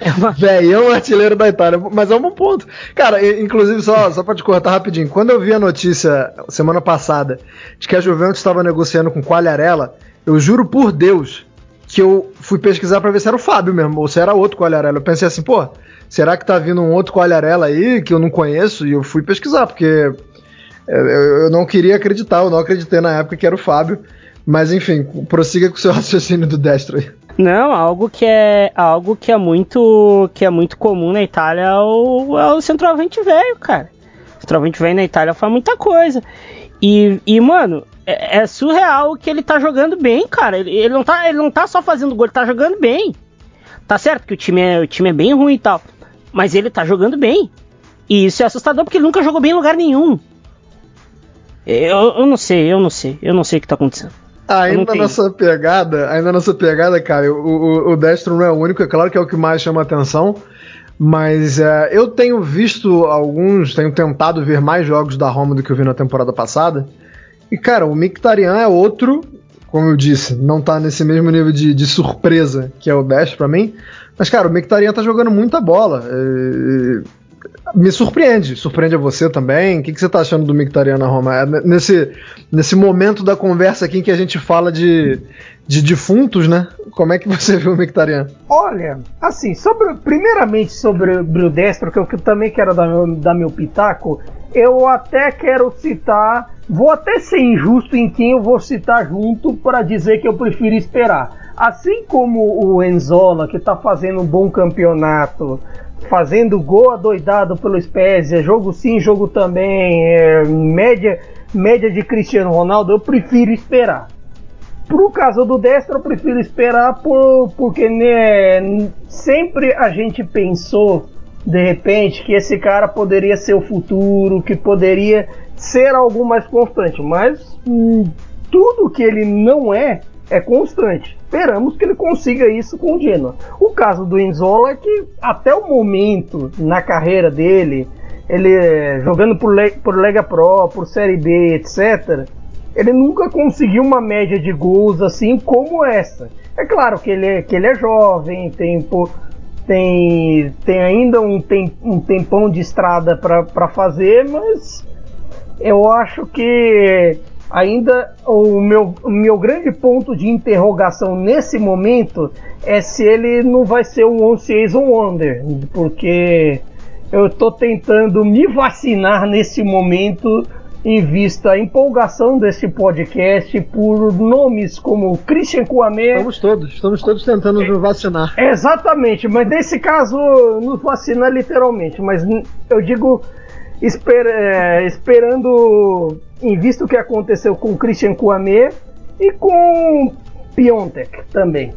É uma... Velhão artilheiro da Itália, mas é um bom ponto. Cara, inclusive, só, só pra te cortar rapidinho, quando eu vi a notícia semana passada de que a Juventus estava negociando com Quagliarella, eu juro por Deus que eu fui pesquisar para ver se era o Fábio mesmo, ou se era outro Quagliarella. Eu pensei assim, pô, será que tá vindo um outro Quagliarella aí que eu não conheço? E eu fui pesquisar, porque eu não queria acreditar, eu não acreditei na época que era o Fábio. Mas enfim, prossiga com o seu raciocínio do destro aí. Não, algo que é algo que é muito que é muito comum na Itália é o, é o centroavante velho, cara. O centroavante velho na Itália faz muita coisa. E, e mano, é, é, surreal que ele tá jogando bem, cara. Ele, ele, não tá, ele não tá só fazendo gol, ele tá jogando bem. Tá certo que o time é, o time é bem ruim e tal. Mas ele tá jogando bem. E isso é assustador porque ele nunca jogou bem em lugar nenhum. Eu, eu não sei, eu não sei. Eu não sei o que tá acontecendo. Ainda nessa pegada, ainda nessa pegada, cara, o, o, o Destro não é o único, é claro que é o que mais chama atenção, mas é, eu tenho visto alguns, tenho tentado ver mais jogos da Roma do que eu vi na temporada passada, e cara, o Mictarian é outro, como eu disse, não tá nesse mesmo nível de, de surpresa que é o Destro para mim, mas cara, o Mictarian tá jogando muita bola, é, me surpreende. Surpreende a você também? O que, que você está achando do Mictarian na Roma? É, nesse, nesse momento da conversa aqui em que a gente fala de, de defuntos, né? Como é que você viu o Mictarian? Olha, assim, sobre, primeiramente sobre o Destro, que eu, que eu também quero dar meu, dar meu pitaco, eu até quero citar, vou até ser injusto em quem eu vou citar junto para dizer que eu prefiro esperar. Assim como o Enzola, que está fazendo um bom campeonato, fazendo gol adoidado pelo Spezia, jogo sim, jogo também, é, média, média de Cristiano Ronaldo, eu prefiro esperar. Pro caso do Destro, eu prefiro esperar por, porque né, sempre a gente pensou, de repente, que esse cara poderia ser o futuro, que poderia ser algo mais constante, mas hum, tudo que ele não é, é constante. Esperamos que ele consiga isso com o Genoa. O caso do Inzola é que até o momento na carreira dele, ele jogando por, Le por Lega Pro, por Série B, etc., ele nunca conseguiu uma média de gols assim como essa. É claro que ele é, que ele é jovem, tem, tem, tem ainda um, tem, um tempão de estrada para fazer, mas eu acho que ainda o meu, o meu grande ponto de interrogação nesse momento é se ele não vai ser um One Season Wonder, porque eu estou tentando me vacinar nesse momento em vista a empolgação deste podcast por nomes como Christian Kouamé. Estamos todos, estamos todos tentando nos vacinar. Exatamente, mas nesse caso nos vacina literalmente, mas eu digo esper, é, esperando em vista o que aconteceu com Christian Kouamé e com Piontek também.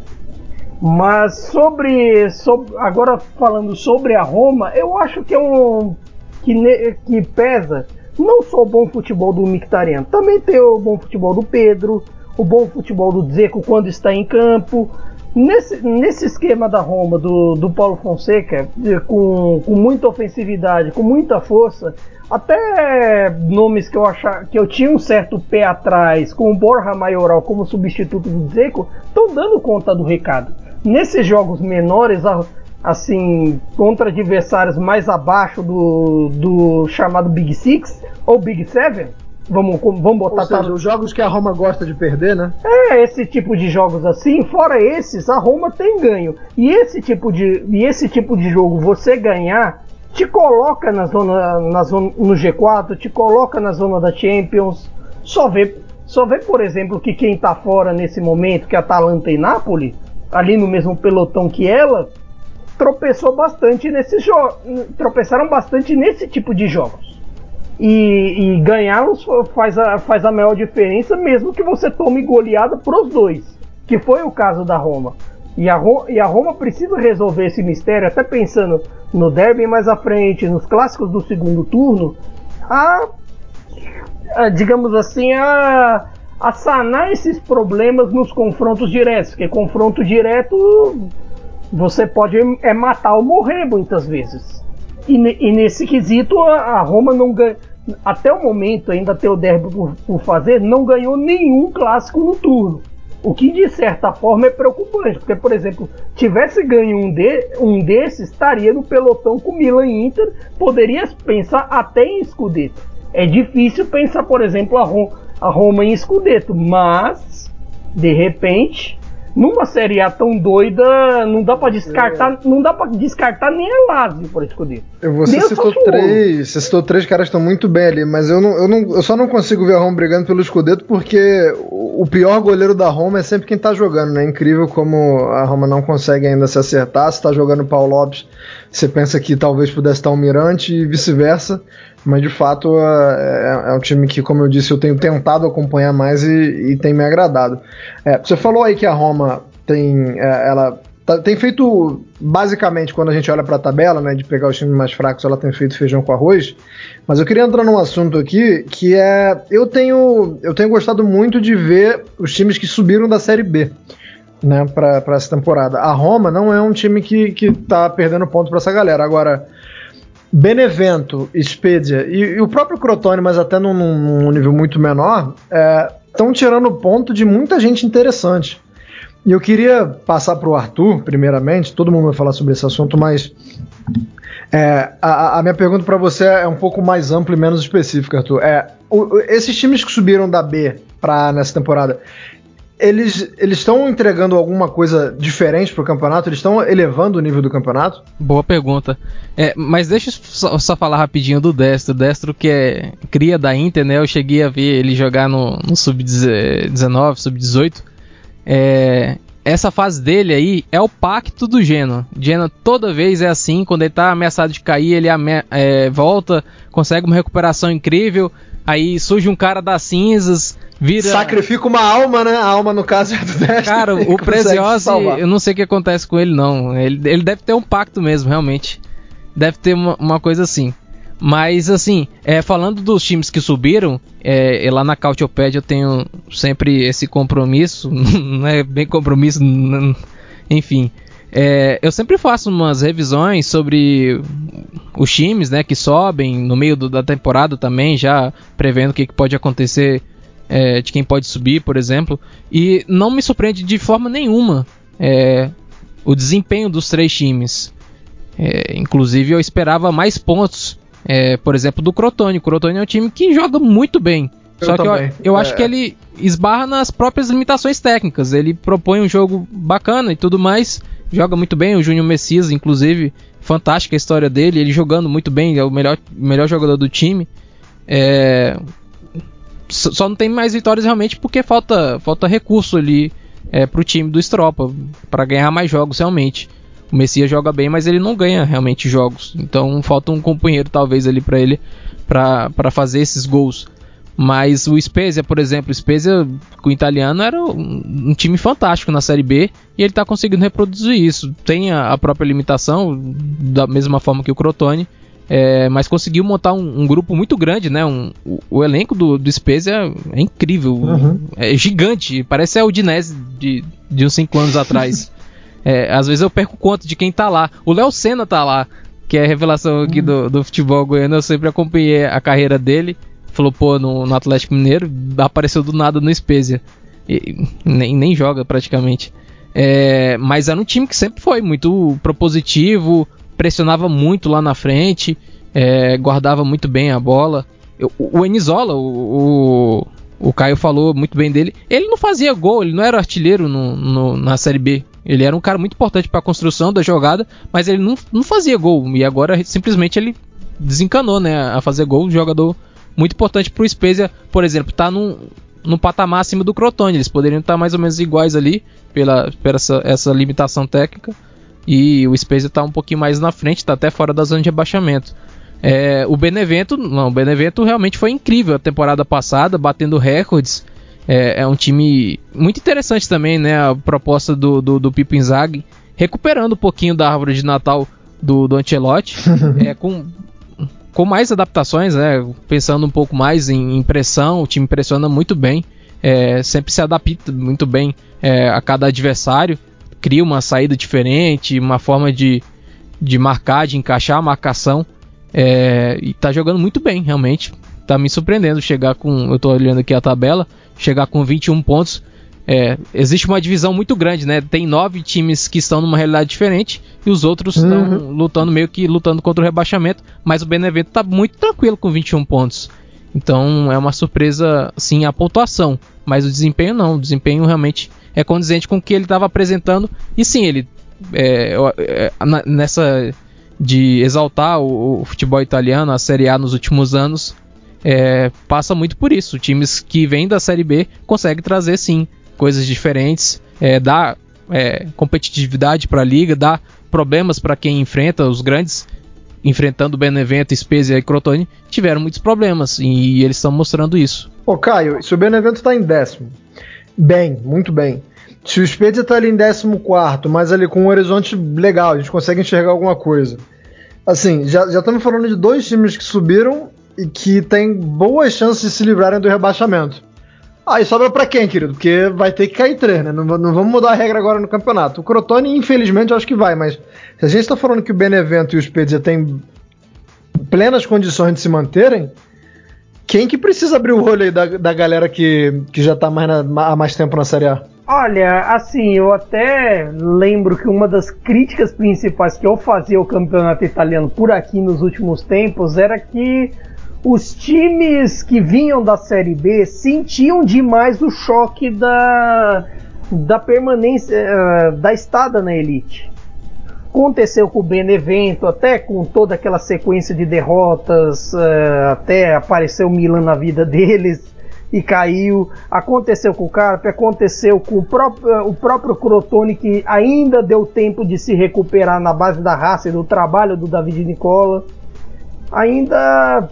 Mas sobre, sobre, agora falando sobre a Roma, eu acho que é um que, que pesa não só o bom futebol do Mictariano, também tem o bom futebol do Pedro, o bom futebol do Zeco quando está em campo. Nesse, nesse esquema da Roma, do, do Paulo Fonseca, com, com muita ofensividade, com muita força, até nomes que eu achava que eu tinha um certo pé atrás, com o Borja Maioral como substituto do Zeco, estão dando conta do recado. Nesses jogos menores, assim, contra adversários mais abaixo do, do chamado Big Six ou Big Seven. Vamos, vamos botar. Ou seja, os jogos que a Roma gosta de perder, né? É, esse tipo de jogos assim, fora esses, a Roma tem ganho. E esse tipo de, e esse tipo de jogo, você ganhar, te coloca na zona, na zona, no G4, te coloca na zona da Champions. Só vê, só vê, por exemplo, que quem tá fora nesse momento, que é Atalanta e Napoli, ali no mesmo pelotão que ela, tropeçou bastante nesse jogo, tropeçaram bastante nesse tipo de jogos. E, e ganhá-los faz a, faz a maior diferença, mesmo que você tome goleada pros dois, que foi o caso da Roma. E a, Roma, e a Roma precisa resolver esse mistério, até pensando no derby mais à frente, nos clássicos do segundo turno, a, a digamos assim, a, a sanar esses problemas nos confrontos diretos, porque confronto direto você pode é matar ou morrer muitas vezes. E, e nesse quesito a, a, Roma não ganha, até o momento ainda tem o derby por, por, fazer, não ganhou nenhum clássico no turno. O que de certa forma é preocupante, porque por exemplo, tivesse ganho um, de, um desses, estaria no pelotão com Milan e Inter, poderia pensar até em Scudetto. É difícil pensar, por exemplo, a Roma, a Roma em Scudetto, mas de repente numa Série A tão doida, não dá para descartar, é. não dá para descartar nem a Lazio por escolher. Você citou três, você citou três caras que estão muito bem ali, mas eu, não, eu, não, eu só não consigo ver a Roma brigando pelo escudeto porque o pior goleiro da Roma é sempre quem tá jogando, né? Incrível como a Roma não consegue ainda se acertar. Se tá jogando o Paulo Lopes, você pensa que talvez pudesse estar o Mirante e vice-versa. Mas de fato é, é, é, um time que, como eu disse, eu tenho tentado acompanhar mais e, e tem me agradado. É, você falou aí que a Roma tem. É, ela tá, tem feito, basicamente, quando a gente olha para a tabela, né, de pegar os times mais fracos, ela tem feito feijão com arroz. Mas eu queria entrar num assunto aqui que é. Eu tenho, eu tenho gostado muito de ver os times que subiram da Série B. Né, para essa temporada. A Roma não é um time que, que tá perdendo ponto para essa galera. Agora, Benevento, Spedia e, e, o próprio Crotone, mas até num, num nível muito menor, estão é, tirando ponto de muita gente interessante. E eu queria passar para o Arthur, primeiramente, todo mundo vai falar sobre esse assunto, mas é, a, a, minha pergunta para você é um pouco mais ampla e menos específica, Arthur. É, o, esses times que subiram da B para nessa temporada, eles estão entregando alguma coisa diferente pro campeonato? Eles estão elevando o nível do campeonato? Boa pergunta. É, mas deixa eu só, só, falar rapidinho do Destro. Destro que é cria da Inter, né? Eu cheguei a ver ele jogar no, no sub-19, sub-18. É, essa fase dele aí é o pacto do Genoa. Genoa toda vez é assim, quando ele tá ameaçado de cair, ele é, volta, consegue uma recuperação incrível, aí surge um cara das cinzas, vira. Sacrifica uma alma, né? A alma, no caso, é do Destro. Cara, o Preziosi, eu não sei o que acontece com ele, não. Ele, ele deve ter um pacto mesmo, realmente. Deve ter uma, uma coisa assim. Mas, assim, é, falando dos times que subiram, é, lá na Cautiopédia eu tenho sempre esse compromisso. não é bem compromisso, enfim. É, eu sempre faço umas revisões sobre os times né, que sobem no meio do, da temporada também, já prevendo o que, que pode acontecer é, de quem pode subir, por exemplo, e não me surpreende de forma nenhuma é, o desempenho dos três times. É, inclusive, eu esperava mais pontos, é, por exemplo, do Crotone. O Crotone é um time que joga muito bem. Eu Só que eu, eu acho é. que ele esbarra nas próprias limitações técnicas. Ele propõe um jogo bacana e tudo mais. Joga muito bem. O Júnior Messias, inclusive, fantástica a história dele. Ele jogando muito bem, é o melhor, melhor jogador do time. É, só não tem mais vitórias realmente porque falta, falta recurso ali é, pro time do Stropa para ganhar mais jogos realmente. O Messias joga bem, mas ele não ganha realmente jogos. Então falta um companheiro talvez ali para ele para fazer esses gols. Mas o Spezia, por exemplo, o Spezia com o italiano era um, um, time fantástico na Série B e ele está conseguindo reproduzir isso. Tem a, a, própria limitação, da mesma forma que o Crotone, é, mas conseguiu montar um, um, grupo muito grande, né? Um, o, o, elenco do, do Spezia é incrível, uhum. é gigante, parece a Udinese de, de uns 5 anos atrás. é, às vezes eu perco conta de quem tá lá. O Léo Senna tá lá, que é a revelação aqui do, do futebol goiano, eu sempre acompanhei a carreira dele flopou no, no Atlético Mineiro, apareceu do nada no Spezia. E, nem, nem joga praticamente. É, mas era um time que sempre foi muito propositivo, pressionava muito lá na frente, é, guardava muito bem a bola. O, o Enizola, o, o, o, Caio falou muito bem dele, ele não fazia gol, ele não era artilheiro no, no, na Série B. Ele era um cara muito importante para a construção da jogada, mas ele não, não fazia gol. E agora simplesmente ele desencanou né, a fazer gol. O jogador muito importante para o Spezia, por exemplo, tá num, no patamar acima do Crotone. Eles poderiam estar mais ou menos iguais ali pela, pela essa, essa limitação técnica. E o Spezia está um pouquinho mais na frente, está até fora da zona de abaixamento. É, o Benevento, não, o Benevento realmente foi incrível a temporada passada, batendo recordes. É, é um time muito interessante também, né? A proposta do, do, do Pipo Inzaghi, recuperando um pouquinho da árvore de Natal do, do Ancelotti, é, com com mais adaptações, né? Pensando um pouco mais em impressão, o time pressiona muito bem, é, sempre se adapta muito bem é, a cada adversário, cria uma saída diferente, uma forma de, de marcar, de encaixar a marcação. É, e tá jogando muito bem, realmente. Tá me surpreendendo chegar com. Eu tô olhando aqui a tabela, chegar com 21 pontos. É, existe uma divisão muito grande, né? Tem nove times que estão numa realidade diferente e os outros estão uhum. lutando meio que lutando contra o rebaixamento, mas o Benevento está muito tranquilo com 21 pontos. Então é uma surpresa, sim, a pontuação, mas o desempenho não. O desempenho realmente é condizente com o que ele estava apresentando e sim, ele é, é, nessa de exaltar o, o, futebol italiano, a Série A nos últimos anos, é, passa muito por isso. Times que vêm da Série B conseguem trazer sim coisas diferentes, é, dá é, competitividade para a liga, dá problemas para quem enfrenta os grandes, enfrentando Benevento, Spezia e Crotone, tiveram muitos problemas e eles estão mostrando isso. Ô Caio, se o Benevento está em décimo, bem, muito bem. Se o Spezia está ali em décimo quarto, mas ali com um horizonte legal, a gente consegue enxergar alguma coisa. Assim, já, já estamos falando de dois times que subiram e que têm boas chances de se livrarem do rebaixamento. Aí sobra para quem, querido? Porque vai ter que cair três, né? Não, não, vamos mudar a regra agora no campeonato. O Crotone, infelizmente, eu acho que vai, mas se a gente está falando que o Benevento e o Spezia têm plenas condições de se manterem, quem que precisa abrir o olho aí da, da galera que, que já está mais na, há mais tempo na Série A? Olha, assim, eu até lembro que uma das críticas principais que eu fazia ao campeonato italiano por aqui nos últimos tempos era que os times que vinham da Série B sentiam demais o choque da, da permanência, uh, da estada na elite. Aconteceu com o Benevento, até com toda aquela sequência de derrotas, uh, até apareceu o Milan na vida deles e caiu. Aconteceu com o Carpe, aconteceu com o próprio, uh, o próprio Crotone, que ainda deu tempo de se recuperar na base da raça e do trabalho do David Nicola. Ainda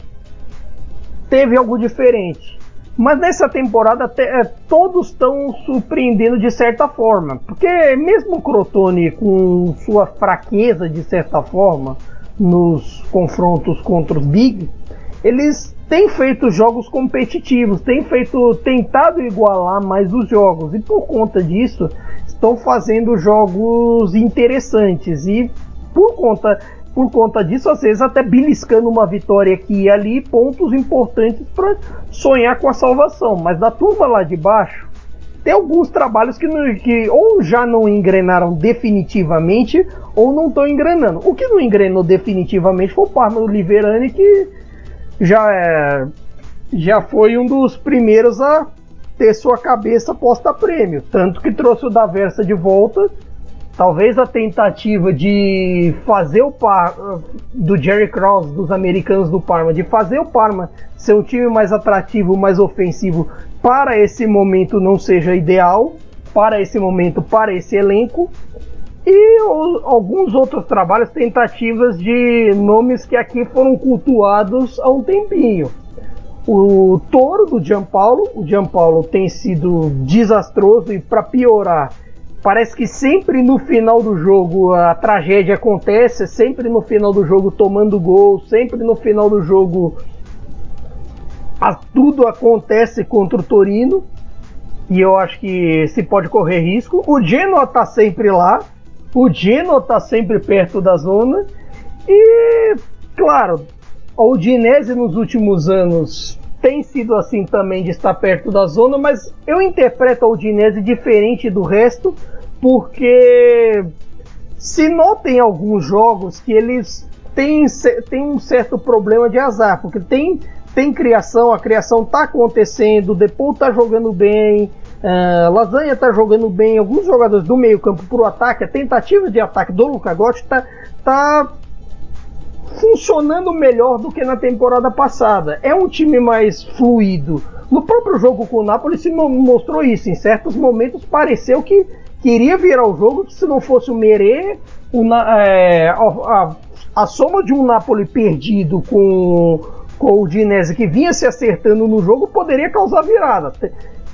teve algo diferente. Mas nessa temporada te, é, todos estão surpreendendo de certa forma. Porque mesmo o Crotone com sua fraqueza de certa forma nos confrontos contra os Big, eles têm feito jogos competitivos, têm feito tentado igualar mais os jogos e por conta disso estão fazendo jogos interessantes e por conta por conta disso, às vezes até beliscando uma vitória aqui e ali, pontos importantes para sonhar com a salvação. Mas da turma lá de baixo, tem alguns trabalhos que, não, que ou já não engrenaram definitivamente ou não estão engrenando. O que não engrenou definitivamente foi o Parma do Liverani, que já, é, já foi um dos primeiros a ter sua cabeça posta a prêmio. Tanto que trouxe o Daversa de volta Talvez a tentativa de fazer o par do Jerry Krause, dos americanos do Parma, de fazer o Parma ser um time mais atrativo, mais ofensivo para esse momento não seja ideal, para esse momento, para esse elenco. E o, alguns outros trabalhos, tentativas de nomes que aqui foram cultuados há um tempinho. O Toro do Gianpaulo, o Gianpaulo tem sido desastroso e para piorar, parece que sempre no final do jogo a tragédia acontece, sempre no final do jogo tomando gol, sempre no final do jogo a, tudo acontece contra o Torino. E eu acho que se pode correr risco. O Genoa tá sempre lá. O Genoa tá sempre perto da zona. E, claro, a Udinese nos últimos anos tem sido assim também de estar perto da zona, mas eu interpreto a Udinese diferente do resto, porque se notem alguns jogos que eles têm, têm um certo problema de azar, porque tem, tem criação, a criação está acontecendo, Depou está jogando bem, uh, Lasanha está jogando bem, alguns jogadores do meio campo para o ataque, a tentativa de ataque do Luca Gotti está tá funcionando melhor do que na temporada passada. É um time mais fluido. No próprio jogo com o Napoli se mostrou isso. Em certos momentos pareceu que queria virar o jogo, que se não fosse o Merê, o, é, a, a, a, soma de um Napoli perdido com, com o Dinese que vinha se acertando no jogo poderia causar virada.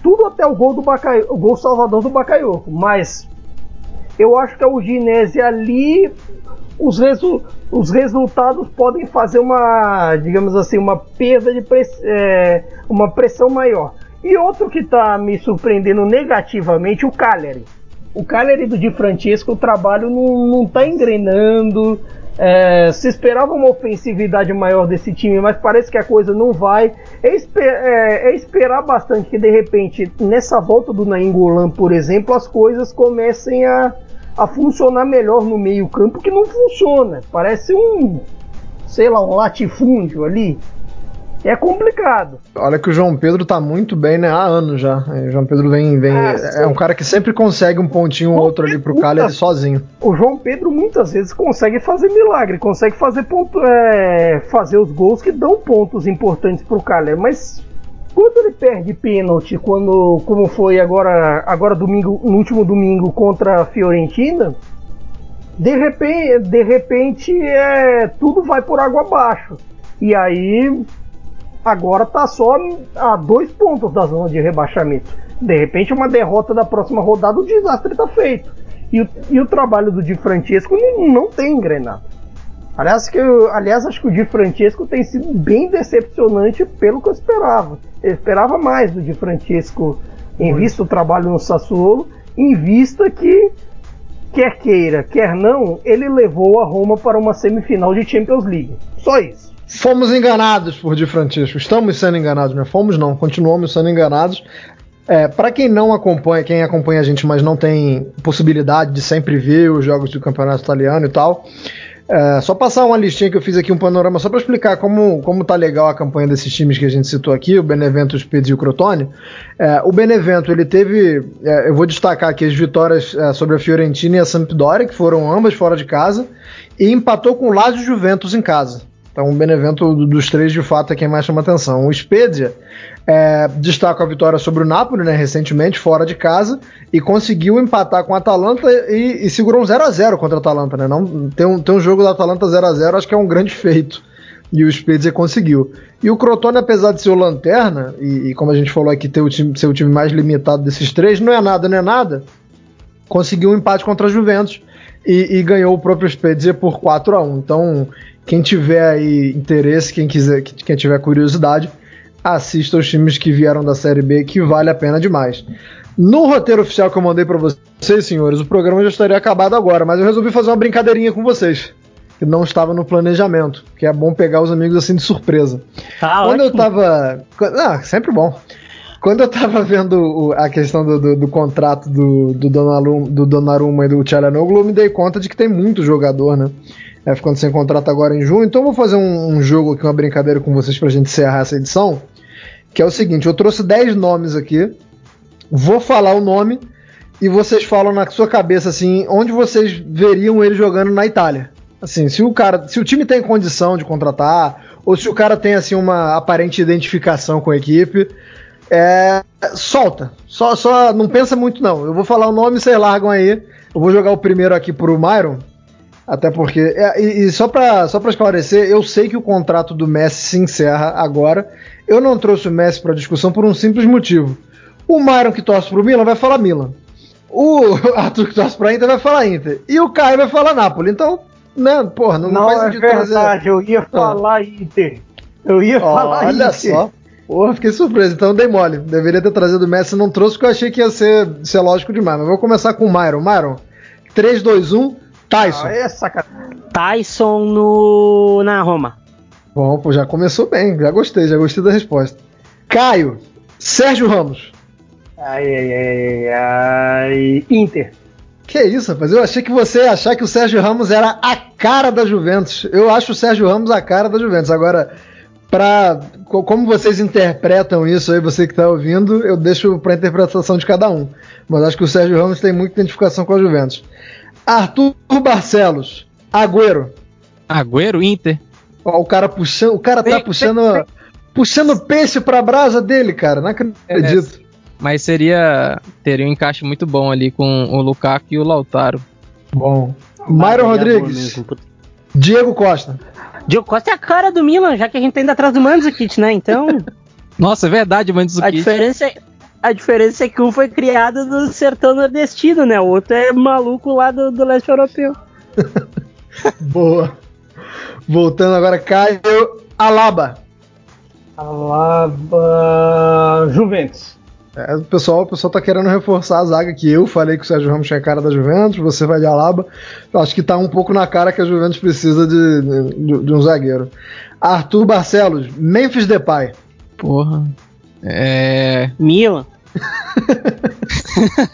Tudo até o gol do Bakayoko, o gol salvador do Bakayoko. Mas eu acho que a Udinese ali os, resu os resultados podem fazer uma, digamos assim, uma perda de é, uma pressão maior. E outro que está me surpreendendo negativamente, o Cagliari. O Cagliari do Di Francesco, o trabalho não está engrenando. É, se esperava uma ofensividade maior desse time, mas parece que a coisa não vai. É, esper é, é esperar bastante que de repente, nessa volta do Nainggolan, por exemplo, as coisas comecem a, a funcionar melhor no meio-campo que não funciona. Parece um, sei lá, um latifúndio ali. É complicado. Olha que o João Pedro tá muito bem, né? Há anos já. O João Pedro vem. vem ah, é um cara que sempre consegue um pontinho ou outro ali pro Cagliari sozinho. O João Pedro muitas vezes consegue fazer milagre, consegue fazer, ponto, é, fazer os gols que dão pontos importantes pro Cagliari, mas quando ele perde pênalti, quando, como foi agora, agora domingo, no último domingo contra a Fiorentina, de repente, de repente é, tudo vai por água abaixo. E aí agora tá só a dois pontos da zona de rebaixamento. De repente, uma derrota da próxima rodada, o desastre tá feito. E o, e o trabalho do Di Francesco não, não tem engrenado. Aliás, que eu, aliás, acho que o Di Francesco tem sido bem decepcionante pelo que eu esperava. Eu esperava mais do Di Francesco em vista o trabalho no Sassuolo, em vista que, quer queira, quer não, ele levou a Roma para uma semifinal de Champions League. Só isso. Fomos enganados por Di Francesco. Estamos sendo enganados, né? Fomos não, continuamos sendo enganados. É, para quem não acompanha, quem acompanha a gente, mas não tem possibilidade de sempre ver os jogos do campeonato italiano e tal, é, só passar uma listinha que eu fiz aqui, um panorama, só para explicar como, como tá legal a campanha desses times que a gente citou aqui, o Benevento, o Spezia e o Crotone. É, o Benevento, ele teve, é, eu vou destacar aqui as vitórias sobre a Fiorentina e a Sampdoria, que foram ambas fora de casa, e empatou com o Lazio Juventus em casa. Então, o Benevento dos três, de fato, é quem mais chama atenção. O Spezia é, destaca a vitória sobre o Napoli, né, recentemente, fora de casa, e conseguiu empatar com a Atalanta e, e segurou um 0 a 0 contra a Atalanta. Né? Não, tem, um, tem um jogo da Atalanta 0 a 0 acho que é um grande feito. E o Spezia conseguiu. E o Crotone, apesar de ser o lanterna, e, e como a gente falou aqui, ter o time, ser o time mais limitado desses três, não é nada, não é nada, conseguiu um empate contra a Juventus e, e ganhou o próprio Spezia por 4 a 1 Então, quem tiver aí interesse, quem quiser, quem tiver curiosidade, assista os times que vieram da Série B, que vale a pena demais. No roteiro oficial que eu mandei para vocês, senhores, o programa já estaria acabado agora, mas eu resolvi fazer uma brincadeirinha com vocês, que não estava no planejamento, que é bom pegar os amigos assim de surpresa. Tá Quando ótimo. eu tava. Ah, sempre bom. Quando eu tava vendo a questão do, do, do, contrato do, do, Donnarumma, do Donnarumma e do Tchalanoglu, eu me dei conta de que tem muito jogador, né? É, ficando sem contrato agora em junho. Então vou fazer um, um jogo aqui, uma brincadeira com vocês pra gente encerrar essa edição. Que é o seguinte: eu trouxe 10 nomes aqui. Vou falar o nome e vocês falam na sua cabeça assim, onde vocês veriam ele jogando na Itália? Assim, se o cara, se o time tem condição de contratar, ou se o cara tem assim uma aparente identificação com a equipe, é, solta. Só, só não pensa muito não. Eu vou falar o nome, vocês largam aí. Eu vou jogar o primeiro aqui pro Myron. Até porque. É, e, e, só pra, só pra esclarecer, eu sei que o contrato do Messi se encerra agora. Eu não trouxe o Messi pra discussão por um simples motivo. O Myron que torce pro Milan vai falar Milan. O Arthur que torce pra Inter vai falar Inter. E o Caio vai falar Napoli. Então, né, porra, não, Não, faz é sentido verdade, trazer. eu ia falar Inter. Eu ia falar Olha Inter. só. Porra, fiquei surpreso. Então dei mole. Deveria ter trazido o Messi, não trouxe, porque eu achei que ia ser, ser lógico demais. Mas vou começar com o Myron. Myron, 3, 2, 1, Tyson. Ah, é sacanagem. Tyson no na Roma. Bom, pô, já começou bem. Já gostei, já gostei da resposta. Caio, Sérgio Ramos. Ai, ai, ai, ai. Inter. Que isso, rapaz? Eu achei que você ia achar que o Sérgio Ramos era a cara da Juventus. Eu acho o Sérgio Ramos a cara da Juventus. Agora, pra, co- como vocês interpretam isso aí, você que tá ouvindo, eu deixo pra interpretação de cada um. Mas acho que o Sérgio Ramos tem muita identificação com a Juventus. Arthur Barcelos, Agüero. Agüero, Inter. Ó, o cara puxando, o cara tá puxando, puxando peixe pra brasa dele, cara. Não acredito. Mas seria. Teria um encaixe muito bom ali com o Lukaku e o Lautaro. Bom. Myron é Rodrigues. Diego Costa. Diego Costa é a cara do Milan, já que a gente tá indo atrás do Mandzukic, né? Então, Nossa, é verdade, a Mandzukic. diferença, é, a diferença é que um foi criado no sertão nordestino, né? O outro é maluco lá do, do leste europeu. Boa. Voltando agora, Caio Alaba. Alaba. Juventus. É, o, pessoal, o pessoal tá querendo reforçar a zaga que eu falei que o Sérgio Ramos tinha cara da Juventus, você vai de Alaba. Eu acho que tá um pouco na cara que a Juventus precisa de, de, de um zagueiro. Arthur Barcelos, Memphis Depay. Porra. É. Milan.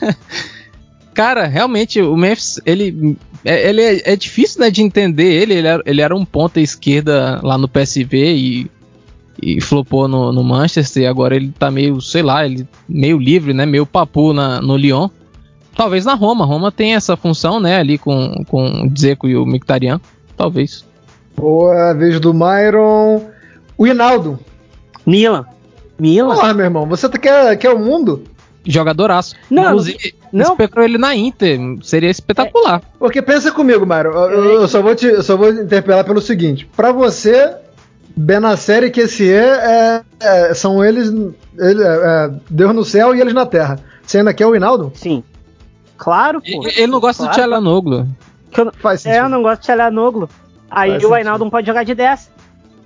Cara, realmente, o Memphis, ele. é- Ele é, é difícil né, de entender ele. Ele era, ele era um ponta esquerda lá no PSV e, e flopou no, no Manchester. E agora ele tá meio, sei lá, ele meio livre, né? Meio papu na, no Lyon. Talvez na Roma. Roma tem essa função, né? Ali com, com o Dzeko e o Mkhitaryan. Talvez. Boa, vez do Myron. O Hinaldo. Milan. Milan. Porra, meu irmão, você quer, quer o mundo? Jogadoraço. Não, Inclusive, não. esperou ele na Inter. Seria espetacular. Porque pensa comigo, Myron. Eu, eu- eu só vou te, eu só vou interpelar pelo seguinte: pra você, Benacer e Kessier é, é, são eles, ele, é, é, Deus no céu e eles na terra. Você ainda quer o Hinaldo? Sim. Claro, pô. Ele não gosta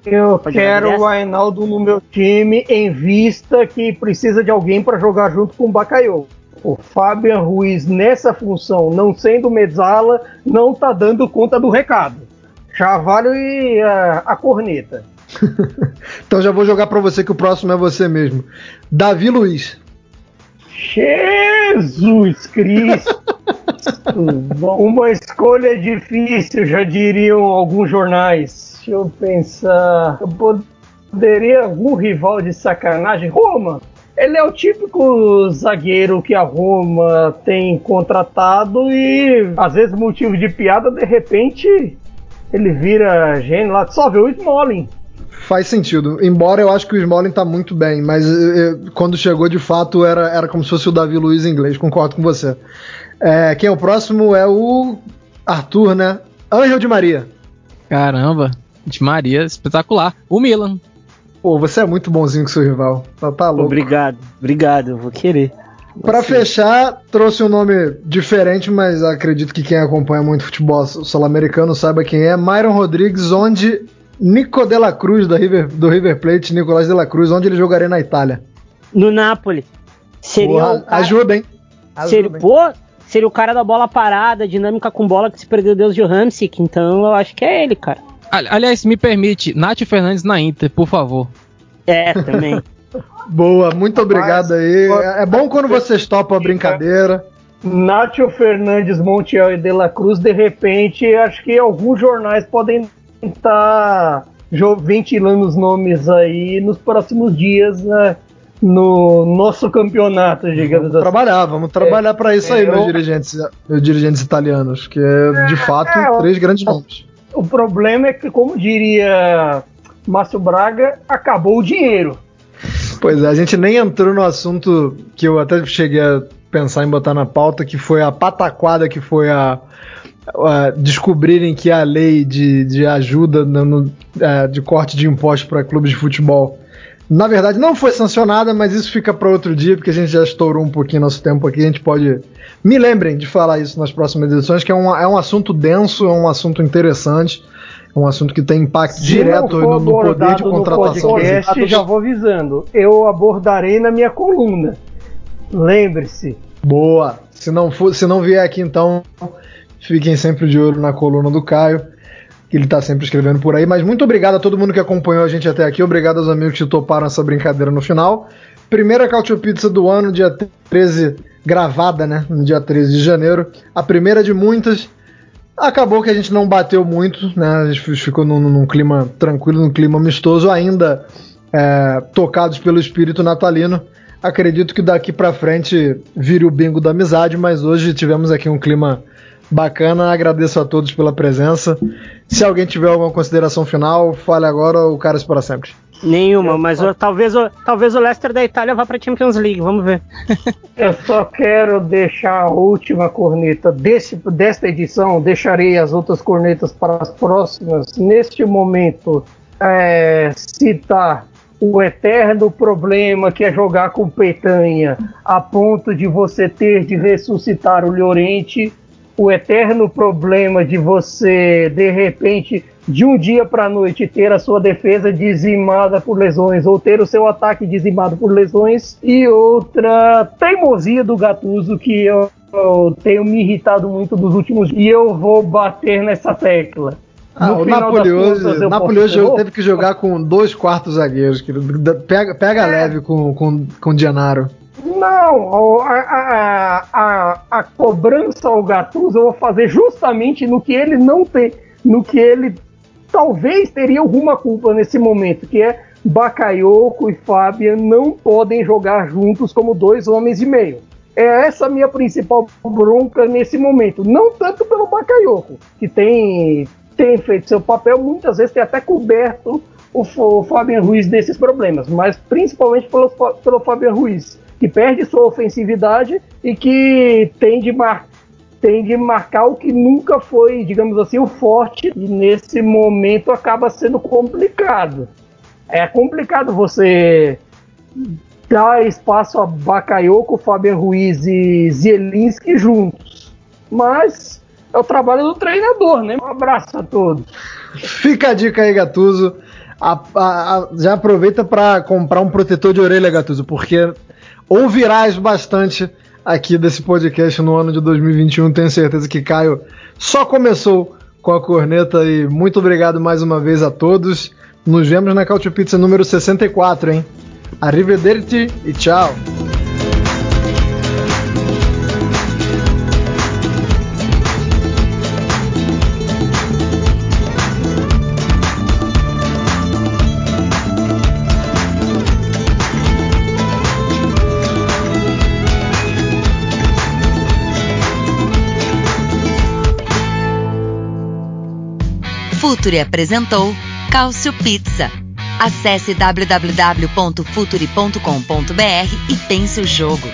eu não- Faz sentido. Eu não gosto de Tchalanoglu. Aí Faz o sentido. Ainaldo não pode jogar de 10. Eu Pode jogar quero o Ainaldo no meu time em vista que precisa de alguém para jogar junto com o Bacaiô. O Fabian Ruiz nessa função, não sendo mezzala, não tá dando conta do recado. Chavalho e ah, a corneta. Então já vou jogar pra você que o próximo é você mesmo. Davi Luiz. Jesus Cristo! Uma escolha difícil, já diriam alguns jornais. Deixa eu pensar. Eu poderia algum rival de sacanagem? Roma! Ele é o típico zagueiro que a Roma tem contratado e, às vezes, motivo de piada, de repente, ele vira gênio lá. Só vê o Smalling. Faz sentido. Embora eu acho que o Smalling tá muito bem, mas eh, eh, quando chegou de fato era, era como se fosse o Davi Luiz em inglês, concordo com você. É, quem é o próximo é o Arthur, né? Angel de Maria. Caramba. De Maria, espetacular. O Milan. Pô, você é muito bonzinho com seu rival. Tá, tá louco. Obrigado, obrigado, eu vou querer. Pra Você- fechar, trouxe um nome diferente, mas acredito que quem acompanha muito futebol sul-americano saiba quem é. Myron Rodrigues, onde Nico de la Cruz, River- do River Plate, Nicolás de la Cruz, onde ele jogaria na Itália. No Napoli. Seria Porra, o cara, ajuda, hein? seria, Ajuda, hein? pô, seria o cara da bola parada, dinâmica com bola que se perdeu Deus de Hamsik, então eu acho que é ele, cara. Ali- Aliás, me permite, Nath Fernandes na Inter, por favor. É, também. Boa, muito obrigado aí. É é bom quando vocês topam a brincadeira. Nacho Fernandes, Montiel e De La Cruz, de repente, acho que alguns jornais podem estar ventilando os nomes aí nos próximos dias, né? no nosso campeonato, digamos vamos assim. Trabalhar, vamos trabalhar é, para isso aí, é, meus, eu... dirigentes, meus dirigentes italianos, que é, de fato é, três grandes nomes. O problema é que, como diria Márcio Braga, acabou o dinheiro. Pois é, a gente nem entrou no assunto que eu até cheguei a pensar em botar na pauta, que foi a pataquada que foi a, a descobrirem que a lei de, de ajuda no, no, é, de corte de impostos para clubes de futebol na verdade, não foi sancionada, mas isso fica para outro dia, porque a gente já estourou um pouquinho nosso tempo aqui. A gente pode. Me lembrem de falar isso nas próximas edições, que é um, é um assunto denso, é um assunto interessante, é um assunto que tem impacto Se direto no, no, poder de contratação. No podcast, já vou avisando. Eu abordarei na minha coluna. Lembre-se. Boa. Se não, for, se não vier aqui, então, fiquem sempre de olho na coluna do Caio que ele está sempre escrevendo por aí. Mas muito obrigado a todo mundo que acompanhou a gente até aqui. Obrigado aos amigos que toparam essa brincadeira no final. Primeira Cautio Pizza do ano, dia 13, gravada, né? No dia 13 de janeiro. A primeira de muitas. Acabou que a gente não bateu muito, né? A gente ficou num, num clima tranquilo, num clima amistoso, ainda é, tocados pelo espírito natalino. Acredito que daqui para frente vire o bingo da amizade, mas hoje tivemos aqui um clima Bacana, agradeço a todos pela presença. Se alguém tiver alguma consideração final, fale agora ou cara para sempre. Nenhuma, mas eu, talvez, talvez o Leicester da Itália vá para a Champions League, vamos ver. eu só quero deixar a última corneta desse, desta edição, deixarei as outras cornetas para as próximas. Neste momento, é, citar o eterno problema que é jogar com Petanha, a ponto de você ter de ressuscitar o Llorente o eterno problema de você, de repente, de um dia para a noite, ter a sua defesa dizimada por lesões ou ter o seu ataque dizimado por lesões, e outra teimosia do Gatuso que eu, eu tenho me irritado muito nos últimos dias e eu vou bater nessa tecla. Ah, o Napoli hoje, Napoli hoje teve que jogar com dois quartos zagueiros, Pega, pega é. leve com, com, com o Gianaro. Não, a, a, a, a, cobrança ao Gattuso eu vou fazer justamente no que ele não tem, no que ele talvez teria alguma culpa nesse momento, que é Bakayoko e Fabian não podem jogar juntos como dois homens e meio. É essa minha principal bronca nesse momento. Não tanto pelo Bakayoko, que tem, tem feito seu papel, muitas vezes tem até coberto o, o Ruiz desses problemas, mas principalmente pelo, pelo Fabian Ruiz que perde sua ofensividade e que tem de, mar, tem de marcar o que nunca foi, digamos assim, o forte, e nesse momento acaba sendo complicado. É complicado você dar espaço a Bakayoko, Fabian Ruiz e Zielinski juntos. Mas é o trabalho do treinador, né? Um abraço a todos. Fica a dica aí, Gatuso. A, a, a, já aproveita para comprar um protetor de orelha, Gatuso, porque ouvirás bastante aqui desse podcast no ano de 2021. Tenho certeza que Caio só começou com a corneta e muito obrigado mais uma vez a todos. Nos vemos na Couch Pizza número 64, hein? Arrivederci e tchau! Futuri apresentou Cálcio Pizza. Acesse www.futuri.com.br e pense o jogo.